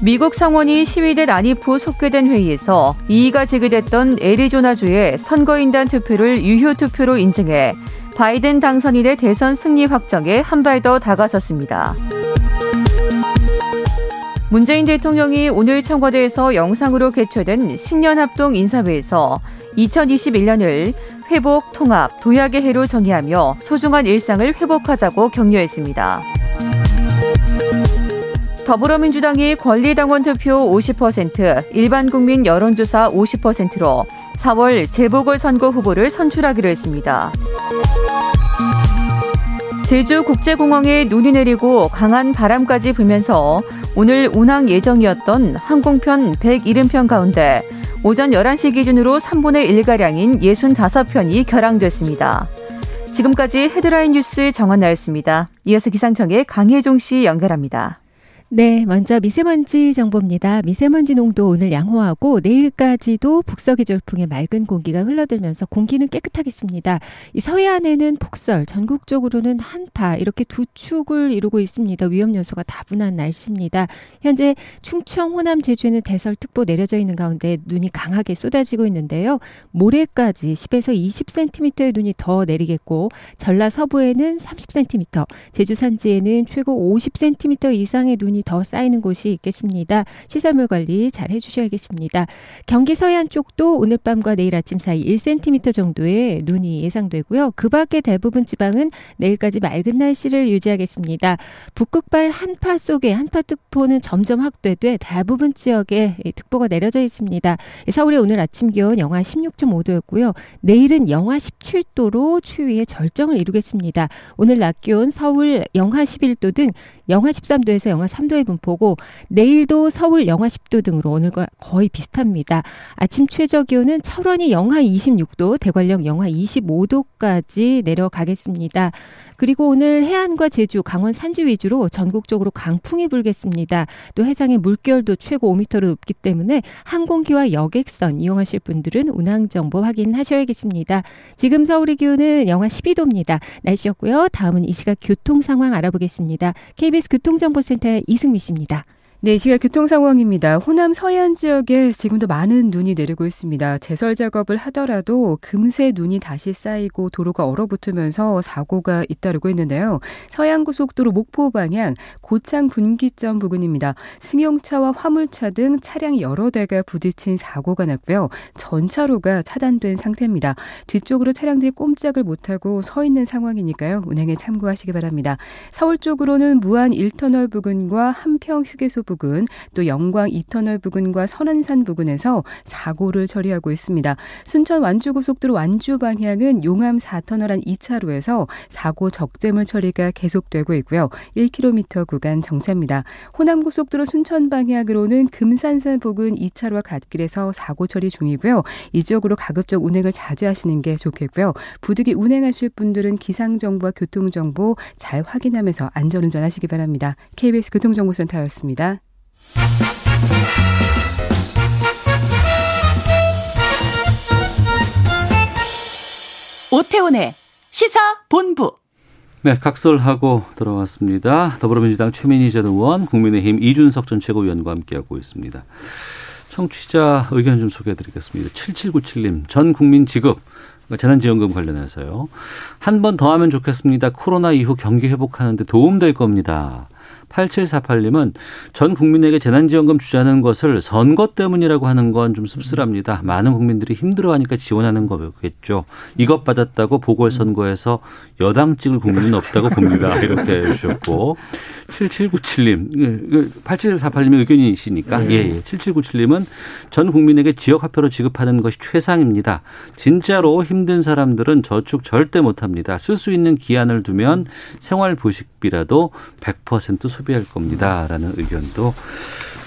미국 상원이 시위대 난입 후 속개된 회의에서 이의가 제기됐던 애리조나주의 선거인단 투표를 유효 투표로 인증해 바이든 당선인의 대선 승리 확정에 한 발 더 다가섰습니다. 문재인 대통령이 오늘 청와대에서 영상으로 개최된 신년 합동 인사회에서 2021년을 회복, 통합, 도약의 해로 정의하며 소중한 일상을 회복하자고 격려했습니다. 더불어민주당이 권리당원 투표 50%, 일반 국민 여론조사 50%로 4월 재보궐선거 후보를 선출하기로 했습니다. 제주국제공항에 눈이 내리고 강한 바람까지 불면서 오늘 운항 예정이었던 항공편 170편 가운데 오전 11시 기준으로 3분의 1가량인 65편이 결항됐습니다. 지금까지 헤드라인 뉴스 정한 나였습니다. 이어서 기상청의 강혜종 씨 연결합니다. 네, 먼저 미세먼지 정보입니다. 미세먼지 농도 오늘 양호하고 내일까지도 북서기 절풍의 맑은 공기가 흘러들면서 공기는 깨끗하겠습니다. 이 서해안에는 폭설, 전국적으로는 한파 이렇게 두 축을 이루고 있습니다. 위험 요소가 다분한 날씨입니다. 현재 충청, 호남, 제주에는 대설특보 내려져 있는 가운데 눈이 강하게 쏟아지고 있는데요. 모레까지 10에서 20cm의 눈이 더 내리겠고 전라 서부에는 30cm, 제주 산지에는 최고 50cm 이상의 눈이 더 쌓이는 곳이 있겠습니다. 시설물 관리 잘 해주셔야겠습니다. 경기 서해안 쪽도 오늘 밤과 내일 아침 사이 1cm 정도의 눈이 예상되고요. 그 밖에 대부분 지방은 내일까지 맑은 날씨를 유지하겠습니다. 북극발 한파 속에 한파특보는 점점 확대돼 대부분 지역에 이 특보가 내려져 있습니다. 서울의 오늘 아침 기온 영하 16.5도였고요. 내일은 영하 17도로 추위의 절정을 이루겠습니다. 오늘 낮 기온 서울 영하 11도 등 영하 13도에서 영하 3 도의 분포고 내일도 서울 영하 10도 등으로 오늘과 거의 비슷합니다. 아침 최저 기온은 철원이 영하 26도, 대관령 영하 25도까지 내려가겠습니다. 그리고 오늘 해안과 제주, 강원 산지 위주로 전국적으로 강풍이 불겠습니다. 또 해상의 물결도 최고 5m를 읊기 때문에 항공기와 여객선 이용하실 분들은 운항 정보 확인하셔야겠습니다. 지금 서울의 기온은 영하 12도입니다. 날씨였고요. 다음은 이 시각 교통 상황 알아보겠습니다. KBS 교통정보센터의 이 승미 씨입니다. 네, 이 시각 교통 상황입니다. 호남 서해안 지역에 지금도 많은 눈이 내리고 있습니다. 제설 작업을 하더라도 금세 눈이 다시 쌓이고 도로가 얼어붙으면서 사고가 잇따르고 있는데요. 서해안고속도로 목포 방향 고창 분기점 부근입니다. 승용차와 화물차 등 차량 여러 대가 부딪힌 사고가 났고요. 전차로가 차단된 상태입니다. 뒤쪽으로 차량들이 꼼짝을 못하고 서 있는 상황이니까요. 운행에 참고하시기 바랍니다. 서울 쪽으로는 무안 1터널 부근과 한평 휴게소 부근 부근, 또 영광 이터널 부근과 선안산 부근에서 사고를 처리하고 있습니다. 순천 완주 고속도로 완주 방향은 용암 4터널 안 2차로에서 사고 적재물 처리가 계속되고 있고요. 1km 구간 정체입니다. 호남 고속도로 순천 방향으로는 금산산 부근 2차로와 갓길에서 사고 처리 중이고요. 이 지역으로 가급적 운행을 자제하시는 게 좋겠고요. 부득이 운행하실 분들은 기상 정보와 교통 정보 잘 확인하면서 안전 운전하시기 바랍니다. KBS 교통정보센터였습니다. 오태훈의 시사 본부. 네, 각설하고 돌아왔습니다. 더불어민주당 최민희 전 의원, 국민의힘 이준석 전 최고위원과 함께하고 있습니다. 청취자 의견 좀 소개해드리겠습니다. 7797님, 전 국민 지급 재난지원금 관련해서요. 한 번 더 하면 좋겠습니다. 코로나 이후 경기 회복하는데 도움될 겁니다. 8748님은 전 국민에게 재난지원금 주자는 것을 선거 때문이라고 하는 건 좀 씁쓸합니다. 많은 국민들이 힘들어하니까 지원하는 거겠죠. 이것 받았다고 보궐선거에서 여당 찍을 국민은 없다고 봅니다. 이렇게 해주셨고 7797님, 8748님의 의견이시니까 예, 예. 7797님은 전 국민에게 지역화표로 지급하는 것이 최상입니다. 진짜로 힘든 사람들은 저축 절대 못합니다. 쓸 수 있는 기한을 두면 생활부식비라도 100% 소비할 겁니다. 라는 의견도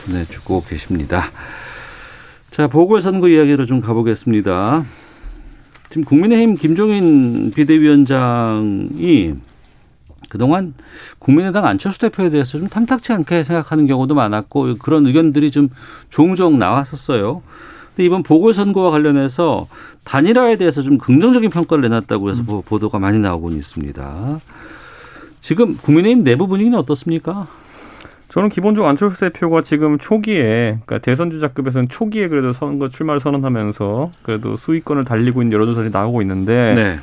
보내주고 계십니다. 자, 보궐선거 이야기로 좀 가보겠습니다. 지금 국민의힘 김종인 비대위원장이 그동안 국민의당 안철수 대표에 대해서 좀 탐탁치 않게 생각하는 경우도 많았고 그런 의견들이 좀 종종 나왔었어요. 근데 이번 보궐선거와 관련해서 단일화에 대해서 좀 긍정적인 평가를 내놨다고 해서 음. 보도가 많이 나오고 있습니다. 지금 국민의힘 내부 분위기는 어떻습니까? 저는 기본적으로 안철수 대표가 지금 초기에 그러니까 대선 주자급에서는 초기에 그래도 선거 출마를 선언하면서 그래도 수위권을 달리고 있는 여론조사들이 나오고 있는데 네.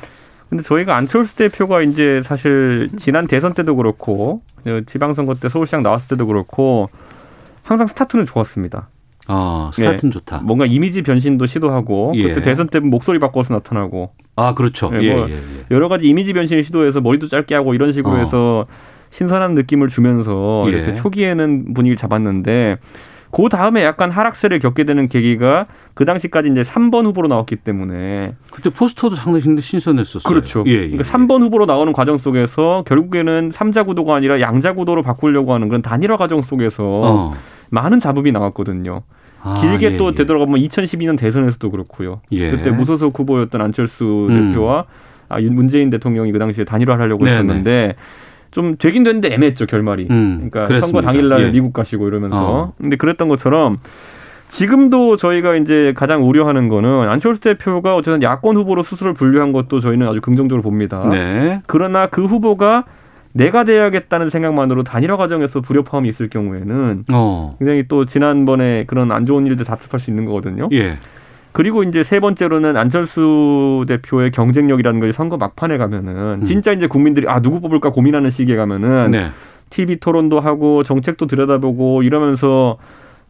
근데 저희가 안철수 대표가 이제 사실 지난 대선 때도 그렇고 지방선거 때 서울시장 나왔을 때도 그렇고 항상 스타트는 좋았습니다. 아, 스타트는 네. 좋다. 뭔가 이미지 변신도 시도하고 예. 그때 대선 때 목소리 바꿔서 나타나고. 아, 그렇죠. 네, 뭐 예, 예, 여러 가지 이미지 변신을 시도해서 머리도 짧게 하고 이런 식으로 어. 해서 신선한 느낌을 주면서 예. 이렇게 초기에는 분위기를 잡았는데 그 다음에 약간 하락세를 겪게 되는 계기가 그 당시까지 이제 3번 후보로 나왔기 때문에 그때 포스터도 상당히 신선했었어요. 그렇죠. 예, 예. 그러니까 3번 후보로 나오는 과정 속에서 결국에는 3자 구도가 아니라 양자 구도로 바꾸려고 하는 그런 단일화 과정 속에서 어. 많은 잡음이 나왔거든요. 아, 길게 예, 또 예. 되돌아가면 2012년 대선에서도 그렇고요. 예. 그때 무소속 후보였던 안철수 음. 대표와 아, 문재인 대통령이 그 당시에 단일화를 하려고 네네. 했었는데 좀 되긴 됐는데 애매했죠 결말이. 음, 그러니까 그랬습니다. 선거 당일날 예. 미국 가시고 이러면서. 어. 근데 그랬던 것처럼 지금도 저희가 이제 가장 우려하는 거는 안철수 대표가 어쨌든 야권 후보로 스스로 분류한 것도 저희는 아주 긍정적으로 봅니다. 네. 그러나 그 후보가 내가 돼야겠다는 생각만으로 단일화 과정에서 불협화음이 있을 경우에는 어. 굉장히 또 지난번에 그런 안 좋은 일들 답습할 수 있는 거거든요. 예. 그리고 이제 세 번째로는 안철수 대표의 경쟁력이라는 것이 선거 막판에 가면은 음. 진짜 이제 국민들이 아 누구 뽑을까 고민하는 시기에 가면은 네. TV 토론도 하고 정책도 들여다보고 이러면서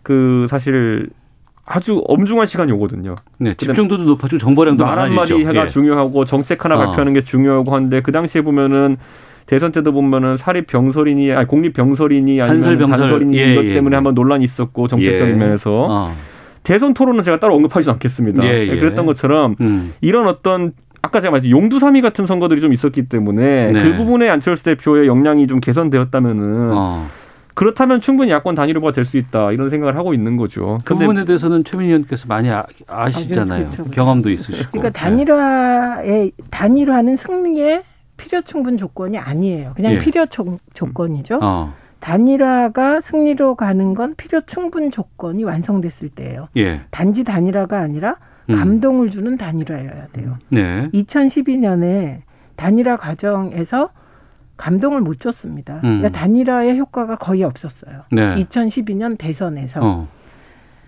그 사실 아주 엄중한 시간이 오거든요. 네, 집중도도 높아지고 정보량도 말 한마디 가 예. 중요하고 정책 하나 어. 발표하는 게 중요하고 한데 그 당시에 보면은 대선 때도 보면은 사립 병설이니 아니 공립 병설이니 아니면 단설이니 예, 이것 예, 때문에 예. 한번 논란이 있었고 정책적인 예. 면에서 어. 대선 토론은 제가 따로 언급하지 않겠습니다. 예, 예. 그랬던 것처럼 음. 이런 어떤 아까 제가 말했죠 용두삼이 같은 선거들이 좀 있었기 때문에 네. 그 부분에 안철수 대표의 역량이 좀 개선되었다면은 어. 그렇다면 충분히 야권 단일 후보가 될 수 있다 이런 생각을 하고 있는 거죠. 그 부분에 대해서는 최민희 의원께서 많이 아, 시잖아요 아, 그렇죠, 그렇죠. 경험도 있으시고. 그러니까 단일화의 단일화는 승리의 필요 충분 조건이 아니에요. 그냥 예. 필요 조, 조건이죠. 어. 단일화가 승리로 가는 건 필요 충분 조건이 완성됐을 때예요. 예. 단지 단일화가 아니라 음. 감동을 주는 단일화여야 돼요. 네. 2012년에 단일화 과정에서 감동을 못 줬습니다. 음. 그러니까 단일화의 효과가 거의 없었어요. 네. 2012년 대선에서. 어.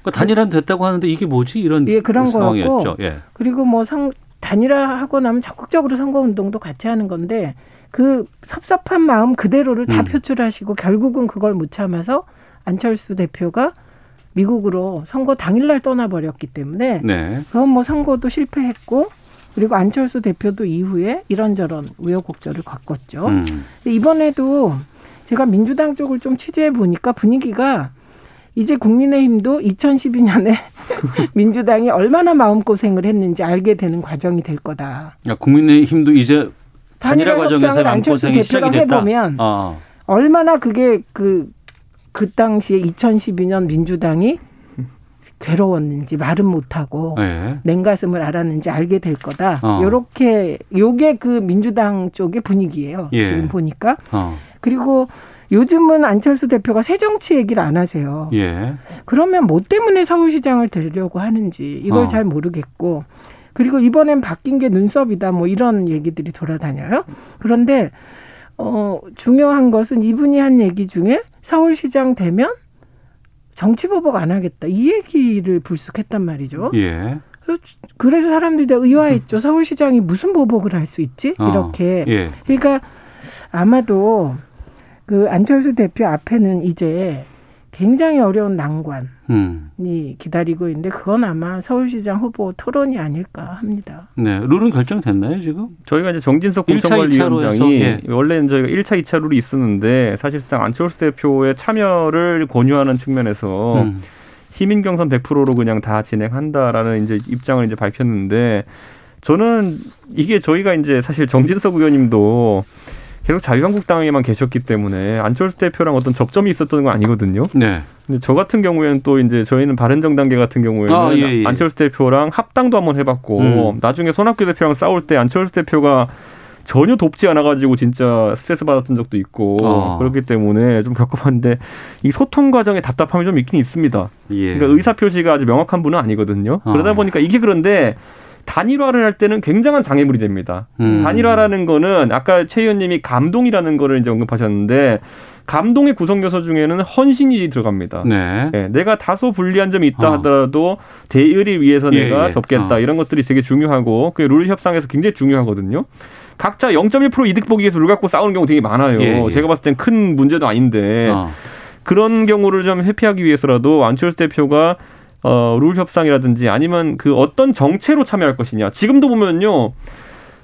그러니까 단일화는 됐다고 하는데 이게 뭐지 이런 예, 그런 거였고 예. 그리고 뭐 성, 단일화하고 나면 적극적으로 선거 운동도 같이 하는 건데 그 섭섭한 마음 그대로를 다 음. 표출하시고 결국은 그걸 못 참아서 안철수 대표가 미국으로 선거 당일날 떠나버렸기 때문에 네. 그건 뭐 선거도 실패했고 그리고 안철수 대표도 이후에 이런저런 우여곡절을 겪었죠. 음. 이번에도 제가 민주당 쪽을 좀 취재해 보니까 분위기가 이제 국민의힘도 2012년에 민주당이 얼마나 마음고생을 했는지 알게 되는 과정이 될 거다. 야, 국민의힘도 이제 단일화 과정에서 안철수 마음고생이 시작이 됐다. 해보면 아. 얼마나 그게 그, 그 당시에 2012년 민주당이 괴로웠는지 말은 못하고 네. 냉가슴을 알았는지 알게 될 거다. 어. 요렇게 요게 그 민주당 쪽의 분위기예요. 예. 지금 보니까. 어. 그리고 요즘은 안철수 대표가 새 정치 얘기를 안 하세요. 예. 그러면 뭐 때문에 서울시장을 되려고 하는지 이걸 어. 잘 모르겠고 그리고 이번엔 바뀐 게 눈썹이다 뭐 이런 얘기들이 돌아다녀요. 그런데 어 중요한 것은 이분이 한 얘기 중에 서울시장 되면 정치 보복 안 하겠다 이 얘기를 불쑥했단 말이죠. 예. 그래서 사람들이 다 의아했죠. 서울시장이 무슨 보복을 할 수 있지? 어. 이렇게. 예. 그러니까 아마도 그 안철수 대표 앞에는 이제 굉장히 어려운 난관이 음. 기다리고 있는데 그건 아마 서울시장 후보 토론이 아닐까 합니다. 네. 룰은 결정됐나요, 지금? 저희가 이제 정진석 공천관리위원장이 예. 원래는 저희가 1차, 2차 룰이 있었는데 사실상 안철수 대표의 참여를 권유하는 측면에서 음. 시민 경선 100%로 그냥 다 진행한다라는 이제 입장을 이제 밝혔는데 저는 이게 저희가 이제 사실 정진석 의원님도 계속 자유한국당에만 계셨기 때문에 안철수 대표랑 어떤 접점이 있었던 건 아니거든요. 네. 근데 저 같은 경우에는 또 이제 저희는 바른정당계 같은 경우에는 아, 예, 예. 안철수 대표랑 합당도 한번 해봤고 음. 나중에 손학규 대표랑 싸울 때 안철수 대표가 전혀 돕지 않아가지고 진짜 스트레스 받았던 적도 있고 어. 그렇기 때문에 좀 겪어봤는데 이 소통 과정에 답답함이 좀 있긴 있습니다. 예. 그러니까 의사 표시가 아주 명확한 분은 아니거든요. 어. 그러다 보니까 이게 그런데 단일화를 할 때는 굉장한 장애물이 됩니다. 음. 단일화라는 거는 아까 최 의원님이 감동이라는 거를 이제 언급하셨는데 감동의 구성 요소 중에는 헌신이 들어갑니다. 네. 예, 내가 다소 불리한 점이 있다 어. 하더라도 대의를 위해서 예, 내가 예. 접겠다 어. 이런 것들이 되게 중요하고 그 룰 협상에서 굉장히 중요하거든요. 각자 0.1% 이득 보기 위해서 룰 갖고 싸우는 경우 되게 많아요. 예, 예. 제가 봤을 땐 큰 문제도 아닌데 어. 그런 경우를 좀 회피하기 위해서라도 안철수 대표가 어, 룰 협상이라든지 아니면 그 어떤 정체로 참여할 것이냐. 지금도 보면요.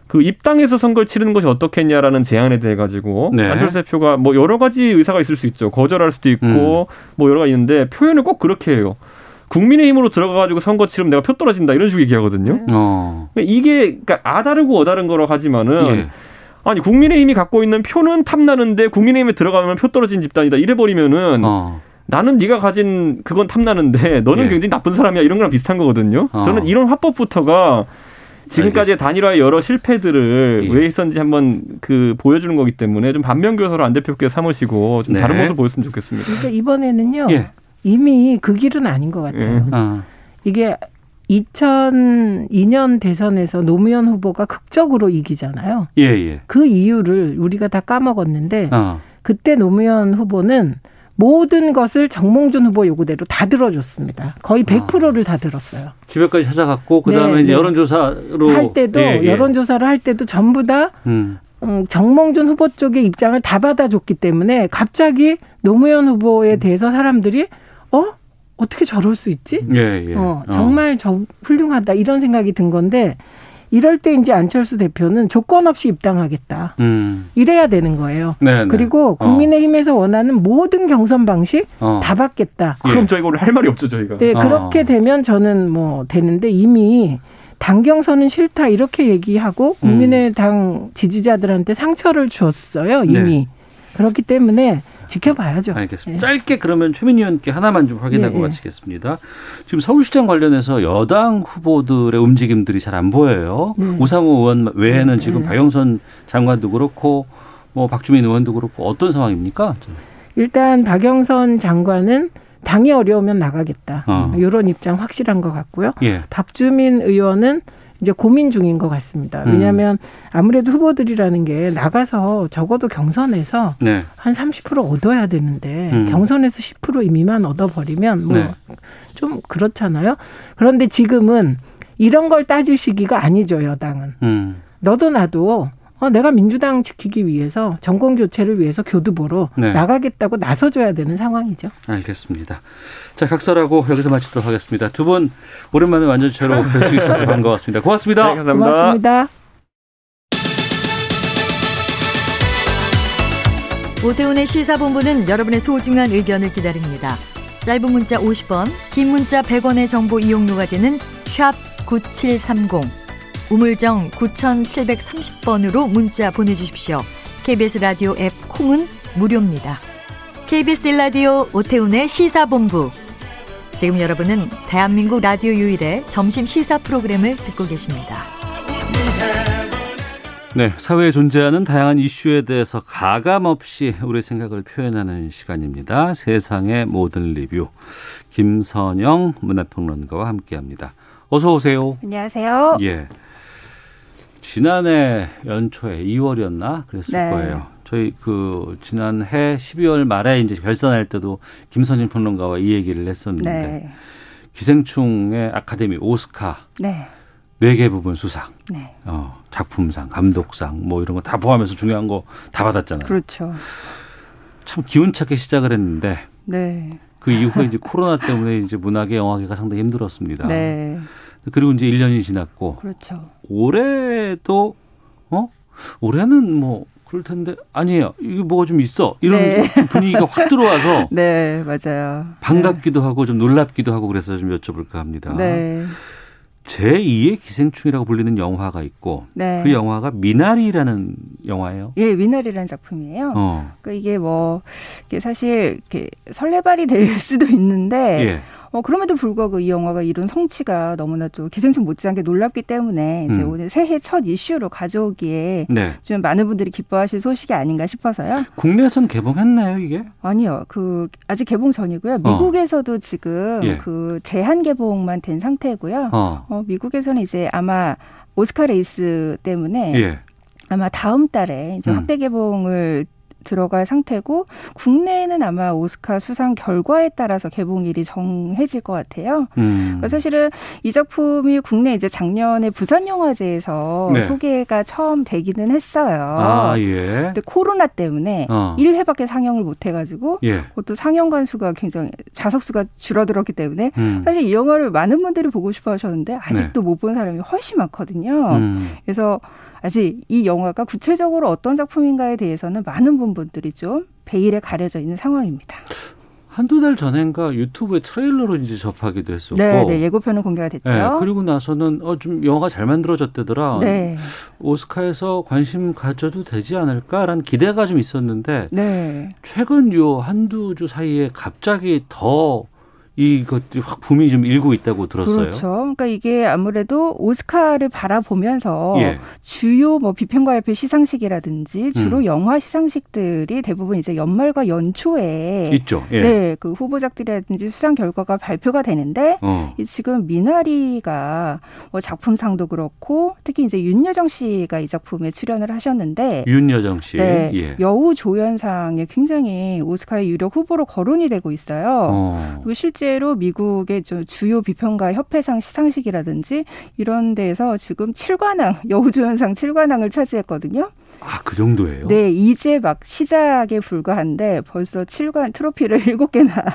그 입당해서 선거를 치르는 것이 어떻겠냐라는 제안에 대해 가지고 네. 안철수 대표가 뭐 여러 가지 의사가 있을 수 있죠. 거절할 수도 있고 음. 뭐 여러 가지 있는데 표현을 꼭 그렇게 해요. 국민의힘으로 들어가 가지고 선거 치르면 내가 표 떨어진다 이런 식으로 얘기하거든요. 어. 이게 그러니까 아다르고 어다른 거라고 하지만은 예. 아니 국민의힘이 갖고 있는 표는 탐나는데 국민의힘에 들어가면 표 떨어진 집단이다 이래 버리면은 어. 나는 네가 가진 그건 탐나는데 너는 예. 굉장히 나쁜 사람이야 이런 거랑 비슷한 거거든요. 어. 저는 이런 화법부터가 지금까지의 단일화의 여러 실패들을 예. 왜 있었는지 한번 그 보여주는 거기 때문에 좀 반면 교사로 안 대표께 삼으시고 좀 네. 다른 모습 보였으면 좋겠습니다. 그러니까 이번에는요. 예. 이미 그 길은 아닌 것 같아요. 예. 어. 이게 2002년 대선에서 노무현 후보가 극적으로 이기잖아요. 예, 예. 그 이유를 우리가 다 까먹었는데 어. 그때 노무현 후보는 모든 것을 정몽준 후보 요구대로 다 들어줬습니다. 거의 100%를 다 들었어요. 집에까지 찾아갔고 그다음에 네, 이제 네. 여론조사로 할 때도 예, 예. 여론조사를 할 때도 전부 다 음. 음, 정몽준 후보 쪽의 입장을 다 받아줬기 때문에 갑자기 노무현 후보에 대해서 사람들이 어 어떻게 저럴 수 있지? 예, 예. 어, 정말 저 훌륭하다 이런 생각이 든 건데 이럴 때 이제 안철수 대표는 조건 없이 입당하겠다. 음. 이래야 되는 거예요. 네, 네. 그리고 어. 국민의힘에서 원하는 모든 경선 방식 어. 다 받겠다. 그럼 저희가 오늘 할 말이 없죠 저희가. 네, 어. 그렇게 되면 저는 뭐 되는데 이미 당경선은 싫다 이렇게 얘기하고 음. 국민의당 지지자들한테 상처를 주었어요 이미 네. 그렇기 때문에 지켜봐야죠. 알겠습니다. 짧게 그러면 최민희 의원께 하나만 좀 확인하고 예, 예. 마치겠습니다. 지금 서울시장 관련해서 여당 후보들의 움직임들이 잘 안 보여요. 네. 우상호 의원 외에는 지금 네. 박영선 장관도 그렇고 뭐 박주민 의원도 그렇고 어떤 상황입니까? 일단 박영선 장관은 당이 어려우면 나가겠다 어. 이런 입장 확실한 것 같고요. 예. 박주민 의원은 이제 고민 중인 것 같습니다. 음. 왜냐하면 아무래도 후보들이라는 게 나가서 적어도 경선에서 네. 한30% 얻어야 되는데 음. 경선에서 10% 미만 얻어버리면 뭐 네. 좀 그렇잖아요. 그런데 지금은 이런 걸 따질 시기가 아니죠 여당은. 음. 너도 나도 어, 내가 민주당 지키기 위해서 정권 교체를 위해서 교두보로 네. 나가겠다고 나서줘야 되는 상황이죠. 알겠습니다. 자, 각설하고 여기서 마치도록 하겠습니다. 두 분 오랜만에 완전체로 뵐 수 있어서 반가웠습니다. 고맙습니다. 네, 감사합니다. 고맙습니다. 오태훈의 시사본부는 여러분의 소중한 의견을 기다립니다. 짧은 문자 50원, 긴 문자 100원의 정보 이용료가 되는 샵 9730, 우물정 9730번으로 문자 보내주십시오. KBS 라디오 앱 콩은 무료입니다. KBS 라디오 오태훈의 시사본부. 지금 여러분은 대한민국 라디오 유일의 점심 시사 프로그램을 듣고 계십니다. 네, 사회에 존재하는 다양한 이슈에 대해서 가감 없이 우리 생각을 표현하는 시간입니다. 세상의 모든 리뷰. 김선영 문화평론가와 함께합니다. 어서 오세요. 안녕하세요. 예. 지난해 연초에 2월이었나 그랬을 네. 거예요. 저희 그 지난해 12월 말에 이제 결산할 때도 김선영 평론가와 이 얘기를 했었는데 네. 기생충의 아카데미 오스카 네. 네개 부분 수상, 네. 어, 작품상, 감독상 뭐 이런 거 다 포함해서 중요한 거 다 받았잖아요. 그렇죠. 참 기운차게 시작을 했는데 네. 그 이후에 이제 코로나 때문에 이제 문학의 영화계가 상당히 힘들었습니다. 네. 그리고 이제 1년이 지났고 그렇죠. 올해도 어 올해는 뭐 그럴 텐데 아니에요. 이게 뭐가 좀 있어. 이런 네. 분위기가 확 들어와서 네, 맞아요. 반갑기도 하고 좀 놀랍기도 하고 그래서 좀 여쭤볼까 합니다. 네. 제2의 기생충이라고 불리는 영화가 있고 네. 그 영화가 미나리라는 영화예요. 예, 위너리라는 작품이에요. 어. 그러니까 이게 뭐 이게 사실 이렇게 설레발이 될 수도 있는데 예. 어 그럼에도 불구하고 이 영화가 이룬 성취가 너무나도 기생충 못지않게 놀랍기 때문에 이제 음. 오늘 새해 첫 이슈로 가져오기에 네. 좀 많은 분들이 기뻐하실 소식이 아닌가 싶어서요. 국내에선 개봉했나요, 이게? 아니요. 그 아직 개봉 전이고요. 미국에서도 지금 예. 그 제한 개봉만 된 상태고요. 어. 어, 미국에서는 이제 아마 오스카 레이스 때문에 예. 아마 다음 달에 이제 음. 확대 개봉을 들어갈 상태고 국내에는 아마 오스카 수상 결과에 따라서 개봉일이 정해질 것 같아요. 음. 그러니까 사실은 이 작품이 국내 이제 작년에 부산 영화제에서 네. 소개가 처음 되기는 했어요. 아, 예. 근데 코로나 때문에 어. 1회밖에 상영을 못 해가지고 예. 그것도 상영 관 수가 굉장히 좌석 수가 줄어들었기 때문에 음. 사실 이 영화를 많은 분들이 보고 싶어 하셨는데 아직도 못본 사람이 훨씬 많거든요. 음. 그래서 아직 이 영화가 구체적으로 어떤 작품인가에 대해서는 많은 분들이 좀 베일에 가려져 있는 상황입니다. 한두 달 전엔가 유튜브에 트레일러로 이제 접하기도 했었고. 네, 네, 예고편은 공개가 됐죠. 예, 그리고 나서는 어, 좀 영화가 잘 만들어졌대더라. 네. 오스카에서 관심 가져도 되지 않을까라는 기대가 좀 있었는데 네. 최근 요 한두 주 사이에 갑자기 더 이것들이 확 붐이 좀 일고 있다고 들었어요. 그렇죠. 그러니까 이게 아무래도 오스카를 바라보면서 예. 주요 뭐 비평가협회 시상식이라든지 주로 음. 영화 시상식들이 대부분 이제 연말과 연초에 있죠. 예. 네, 그 후보작들이라든지 수상 결과가 발표가 되는데 어. 이 지금 미나리가 뭐 작품상도 그렇고 특히 이제 윤여정 씨가 이 작품에 출연을 하셨는데 윤여정 씨. 네, 예. 여우 조연상에 굉장히 오스카의 유력 후보로 거론이 되고 있어요. 어. 그리고 실제 로 미국의 저 주요 비평가 협회상 시상식이라든지 이런 데에서 지금 7관왕 여우조연상 7관왕을 차지했거든요. 아, 그 정도예요? 네, 이제 막 시작에 불과한데 벌써 7관 트로피를 7개나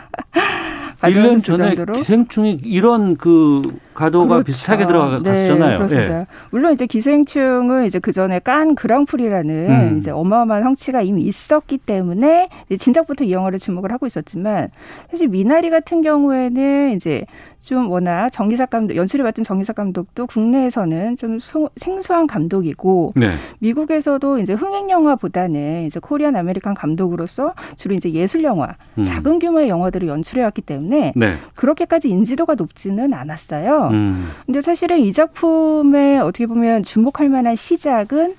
1년 전에 기생충이 이런 그 가도가 그렇죠. 비슷하게 네, 들어갔었잖아요. 그렇습니다. 예. 물론 이제 기생충은 이제 그 전에 깐 그랑프리라는 음. 이제 어마어마한 성취가 이미 있었기 때문에 이제 진작부터 이 영화를 주목을 하고 있었지만 사실 미나리 같은 경우에는 이제 좀 워낙 정이삭 감독 연출을 맡은 정이삭 감독도 국내에서는 좀 소, 생소한 감독이고 네. 미국에서도 이제 흥행 영화보다는 이제 Korean American 감독으로서 주로 이제 예술 영화, 음. 작은 규모의 영화들을 연출해 왔기 때문에 네. 그렇게까지 인지도가 높지는 않았어요. 음. 근데 사실은 이 작품에 어떻게 보면 주목할 만한 시작은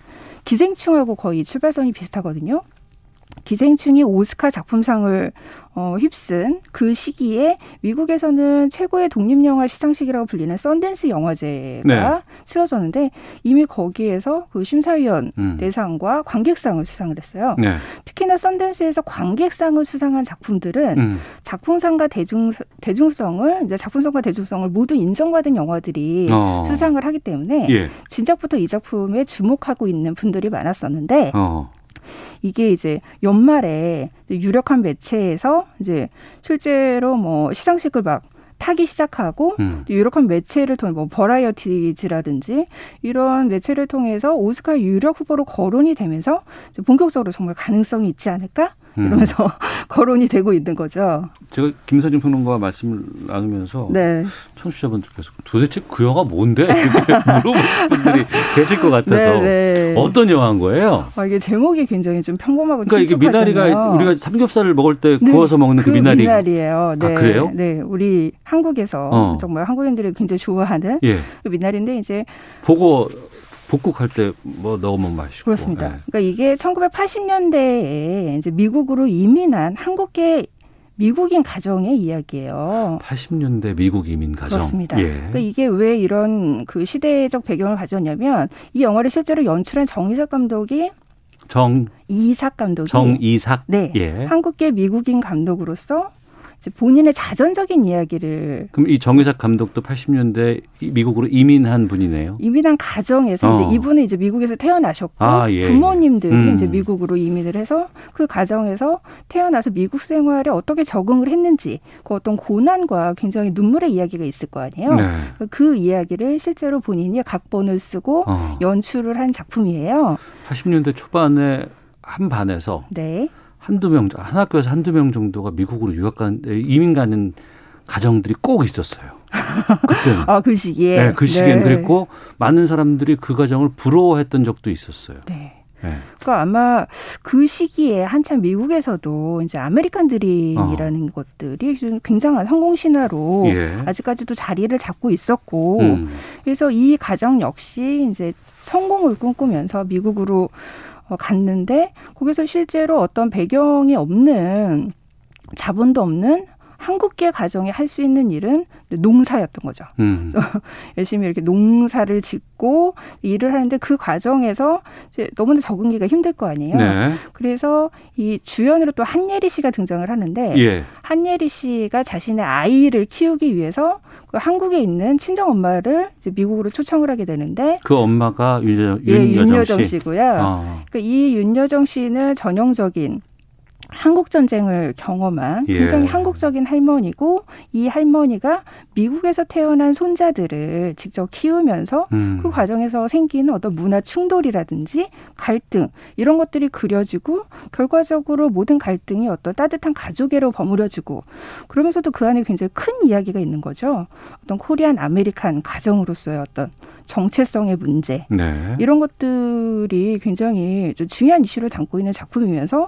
기생충하고 거의 출발선이 비슷하거든요. 기생충이 오스카 작품상을 어, 휩쓴 그 시기에 미국에서는 최고의 독립영화 시상식이라고 불리는 썬댄스 영화제가 네. 치러졌는데 이미 거기에서 그 심사위원 음. 대상과 관객상을 수상을 했어요. 네. 특히나 썬댄스에서 관객상을 수상한 작품들은 음. 작품상과 대중 대중성을 이제 작품성과 대중성을 모두 인정받은 영화들이 어. 수상을 하기 때문에 예. 진작부터 이 작품에 주목하고 있는 분들이 많았었는데 어. 이게 이제 연말에 유력한 매체에서 이제 실제로 뭐 시상식을 막 타기 시작하고 음. 유력한 매체를 통해 뭐 버라이어티즈라든지 이런 매체를 통해서 오스카 유력 후보로 거론이 되면서 본격적으로 정말 가능성이 있지 않을까? 음. 이러면서 거론이 되고 있는 거죠. 제가 김서진 평론가와 말씀을 나누면서 네. 청취자분들께서 도대체 그 영화 뭔데? 이렇게 물어보실 분들이 계실 것 같아서 네, 네. 어떤 영화인 거예요? 아, 이게 제목이 굉장히 좀 평범하고 그러니까 이게 미나리가. 우리가 삼겹살을 먹을 때 네, 구워서 먹는 그, 미나리. 미나리예요. 네. 아, 그래요? 네, 우리 한국에서 어. 정말 한국인들이 굉장히 좋아하는 예. 그 미나리인데 이제 보고 볶국할 때 뭐 넣으면 맛있고. 그렇습니다. 예. 그러니까 이게 1980년대에 이제 미국으로 이민한 한국계 미국인 가정의 이야기예요. 80년대 미국 이민 가정. 그렇습니다. 예. 그러니까 이게 왜 이런 그 시대적 배경을 가졌냐면 이 영화를 실제로 연출한 정이삭 감독이 정 이삭 감독이 정이삭. 네 예. 한국계 미국인 감독으로서 본인의 자전적인 이야기를 그럼 이 정의삭 감독도 80년대 미국으로 이민한 분이네요. 이민한 가정에서 어. 이제 이분은 이제 미국에서 태어나셨고 아, 예, 부모님들이 예. 음. 이제 미국으로 이민을 해서 그 가정에서 태어나서 미국 생활에 어떻게 적응을 했는지 그 어떤 고난과 굉장히 눈물의 이야기가 있을 거 아니에요. 네. 그 이야기를 실제로 본인이 각본을 쓰고 어. 연출을 한 작품이에요. 80년대 초반에 한 반에서 네. 한두 명, 한 학교에서 한두 명 정도가 미국으로 유학 간, 이민 가는 가정들이 꼭 있었어요. 그때는. 아, 그 시기에. 네, 그 시기엔 네. 그랬고 많은 사람들이 그 가정을 부러워했던 적도 있었어요. 네. 네. 그러니까 아마 그 시기에 한참 미국에서도 이제 아메리칸 드림이라는 것들이 좀 굉장한 성공 신화로 예. 아직까지도 자리를 잡고 있었고 음. 그래서 이 가정 역시 이제 성공을 꿈꾸면서 미국으로 어, 갔는데 거기서 실제로 어떤 배경이 없는 자본도 없는 한국계 가정이 할 수 있는 일은 농사였던 거죠. 음. 열심히 이렇게 농사를 짓고 일을 하는데 그 과정에서 너무나 적응기가 힘들 거 아니에요. 네. 그래서 이 주연으로 또 한예리 씨가 등장을 하는데 예. 한예리 씨가 자신의 아이를 키우기 위해서 그 한국에 있는 친정 엄마를 미국으로 초청을 하게 되는데 그 엄마가 윤여정, 예, 윤여정 윤여정 씨. 씨고요. 어. 그러니까 이 윤여정 씨는 전형적인 한국 전쟁을 경험한 예. 굉장히 한국적인 할머니고 이 할머니가 미국에서 태어난 손자들을 직접 키우면서 음. 그 과정에서 생기는 어떤 문화 충돌이라든지 갈등 이런 것들이 그려지고 결과적으로 모든 갈등이 어떤 따뜻한 가족애로 버무려지고 그러면서도 그 안에 굉장히 큰 이야기가 있는 거죠. 어떤 Korean American 가정으로서의 어떤 정체성의 문제 네. 이런 것들이 굉장히 좀 중요한 이슈를 담고 있는 작품이면서 또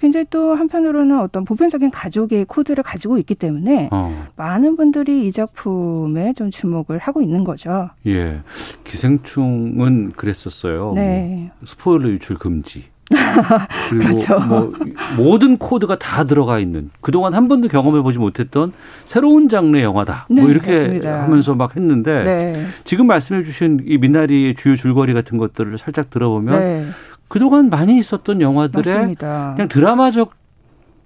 굉장히 또 한편으로는 어떤 보편적인 가족의 코드를 가지고 있기 때문에 어. 많은 분들이 이 작품에 좀 주목을 하고 있는 거죠. 예. 기생충은 그랬었어요. 네. 뭐 스포일러 유출 금지. 그리고 그렇죠. 뭐 모든 코드가 다 들어가 있는 그동안 한 번도 경험해 보지 못했던 새로운 장르의 영화다. 네, 뭐 이렇게 맞습니다. 하면서 막 했는데 네. 지금 말씀해 주신 이 미나리의 주요 줄거리 같은 것들을 살짝 들어보면 네. 그동안 많이 있었던 영화들의 맞습니다. 그냥 드라마적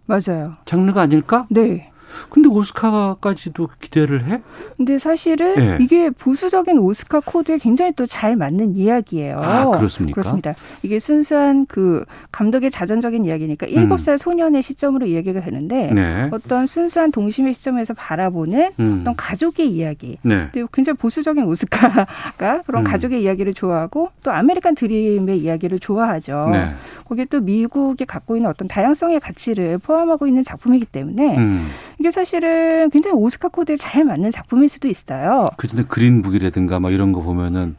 맞아요. 장르가 아닐까? 네. 근데 오스카까지도 기대를 해? 근데 사실은 네. 이게 보수적인 오스카 코드에 굉장히 또 잘 맞는 이야기예요. 아, 그렇습니까? 그렇습니다. 이게 순수한 그 감독의 자전적인 이야기니까 일곱 살 소년의 시점으로 이야기가 되는데 음. 네. 어떤 순수한 동심의 시점에서 바라보는 음. 어떤 가족의 이야기. 네. 그리고 굉장히 보수적인 오스카가 그런 음. 가족의 이야기를 좋아하고 또 아메리칸 드림의 이야기를 좋아하죠. 네. 거기에 또 미국이 갖고 있는 어떤 다양성의 가치를 포함하고 있는 작품이기 때문에 음. 이게 사실은 굉장히 오스카 코드에 잘 맞는 작품일 수도 있어요. 그전에 그린북이라든가 막 이런 거 보면은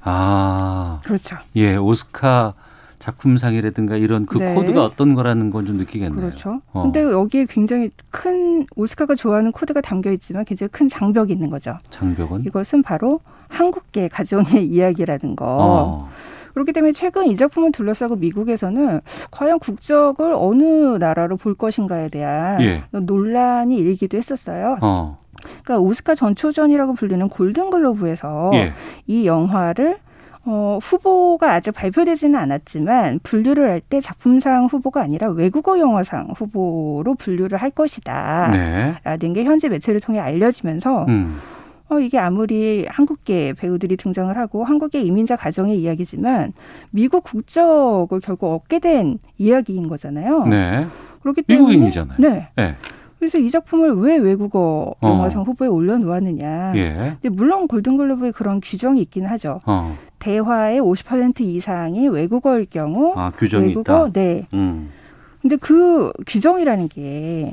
아 그렇죠. 예 오스카 작품상이라든가 이런 그 네. 코드가 어떤 거라는 건 좀 느끼겠네요. 그렇죠. 어. 근데 여기에 굉장히 큰 오스카가 좋아하는 코드가 담겨 있지만 굉장히 큰 장벽이 있는 거죠. 장벽은 이것은 바로 한국계 가정의 이야기라는 거. 어. 그렇기 때문에 최근 이 작품을 둘러싸고 미국에서는 과연 국적을 어느 나라로 볼 것인가에 대한 예. 논란이 일기도 했었어요. 어. 그러니까 오스카 전초전이라고 불리는 골든글로브에서 예. 이 영화를 어, 후보가 아직 발표되지는 않았지만 분류를 할 때 작품상 후보가 아니라 외국어 영화상 후보로 분류를 할 것이다. 네. 라는 게 현재 매체를 통해 알려지면서 음. 어, 이게 아무리 한국계 배우들이 등장을 하고 한국계 이민자 가정의 이야기지만 미국 국적을 결국 얻게 된 이야기인 거잖아요. 네. 그렇기 때문에 미국인이잖아요. 네. 예. 그래서 이 작품을 왜 외국어 어. 영화상 후보에 올려놓았느냐. 예. 근데 물론 골든글로브에 그런 규정이 있긴 하죠. 어. 대화의 50% 이상이 외국어일 경우 아 규정이 외국어 있다. 네. 음. 근데 그 규정이라는 게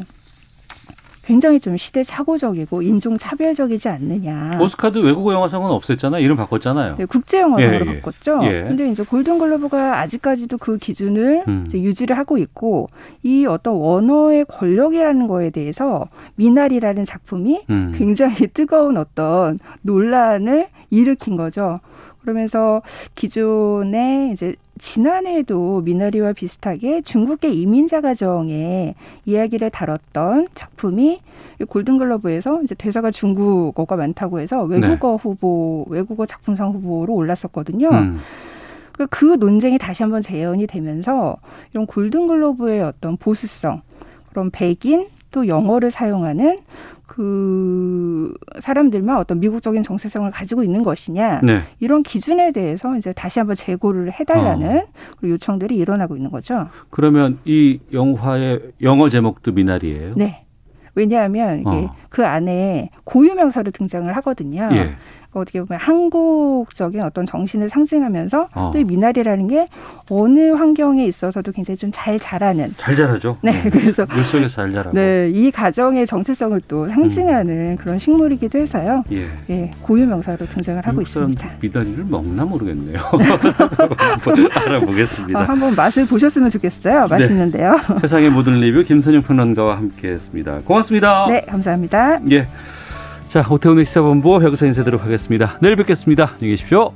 굉장히 좀 시대착오적이고 인종차별적이지 않느냐. 오스카도 외국어 영화상은 없앴잖아요. 이름 바꿨잖아요. 네, 국제영화상으로 예, 예. 바꿨죠. 예. 근데 이제 골든글로브가 아직까지도 그 기준을 음. 유지를 하고 있고 이 어떤 원어의 권력이라는 거에 대해서 미나리라는 작품이 음. 굉장히 뜨거운 어떤 논란을 일으킨 거죠. 그러면서 기존에 이제 지난해에도 미나리와 비슷하게 중국계 이민자 가정의 이야기를 다뤘던 작품이 골든글러브에서 이제 대사가 중국어가 많다고 해서 외국어 후보, 외국어 작품상 후보로 올랐었거든요. 음. 그- 그 논쟁이 다시 한번 재현이 되면서 이런 골든글로브의 어떤 보수성, 그런 백인 또 영어를 사용하는 그 사람들만 어떤 미국적인 정체성을 가지고 있는 것이냐 네. 이런 기준에 대해서 이제 다시 한번 재고를 해달라는 어. 요청들이 일어나고 있는 거죠. 그러면 이 영화의 영어 제목도 미나리예요? 네. 왜냐하면 이게 어. 그 안에 고유명사로 등장을 하거든요. 예. 어떻게 보면 한국적인 어떤 정신을 상징하면서 어. 또이 미나리라는 게 어느 환경에 있어서도 굉장히 좀 잘 자라는 잘 자라죠. 네, 그래서 물속에서 잘 자라고. 네, 이 가정의 정체성을 또 상징하는 그런 식물이기도 해서요. 예. 예, 고유 명사로 등장을 하고 있습니다. 미나리를 먹나 모르겠네요. 알아보겠습니다. 어, 한번 맛을 보셨으면 좋겠어요. 네. 맛있는데요. 세상의 모든 리뷰 김선영 평론가와 함께했습니다. 고맙습니다. 네, 감사합니다. 예. 자, 오태훈의 시사본부 여기서 인사드리도록 하겠습니다. 내일 뵙겠습니다. 안녕히 계십시오.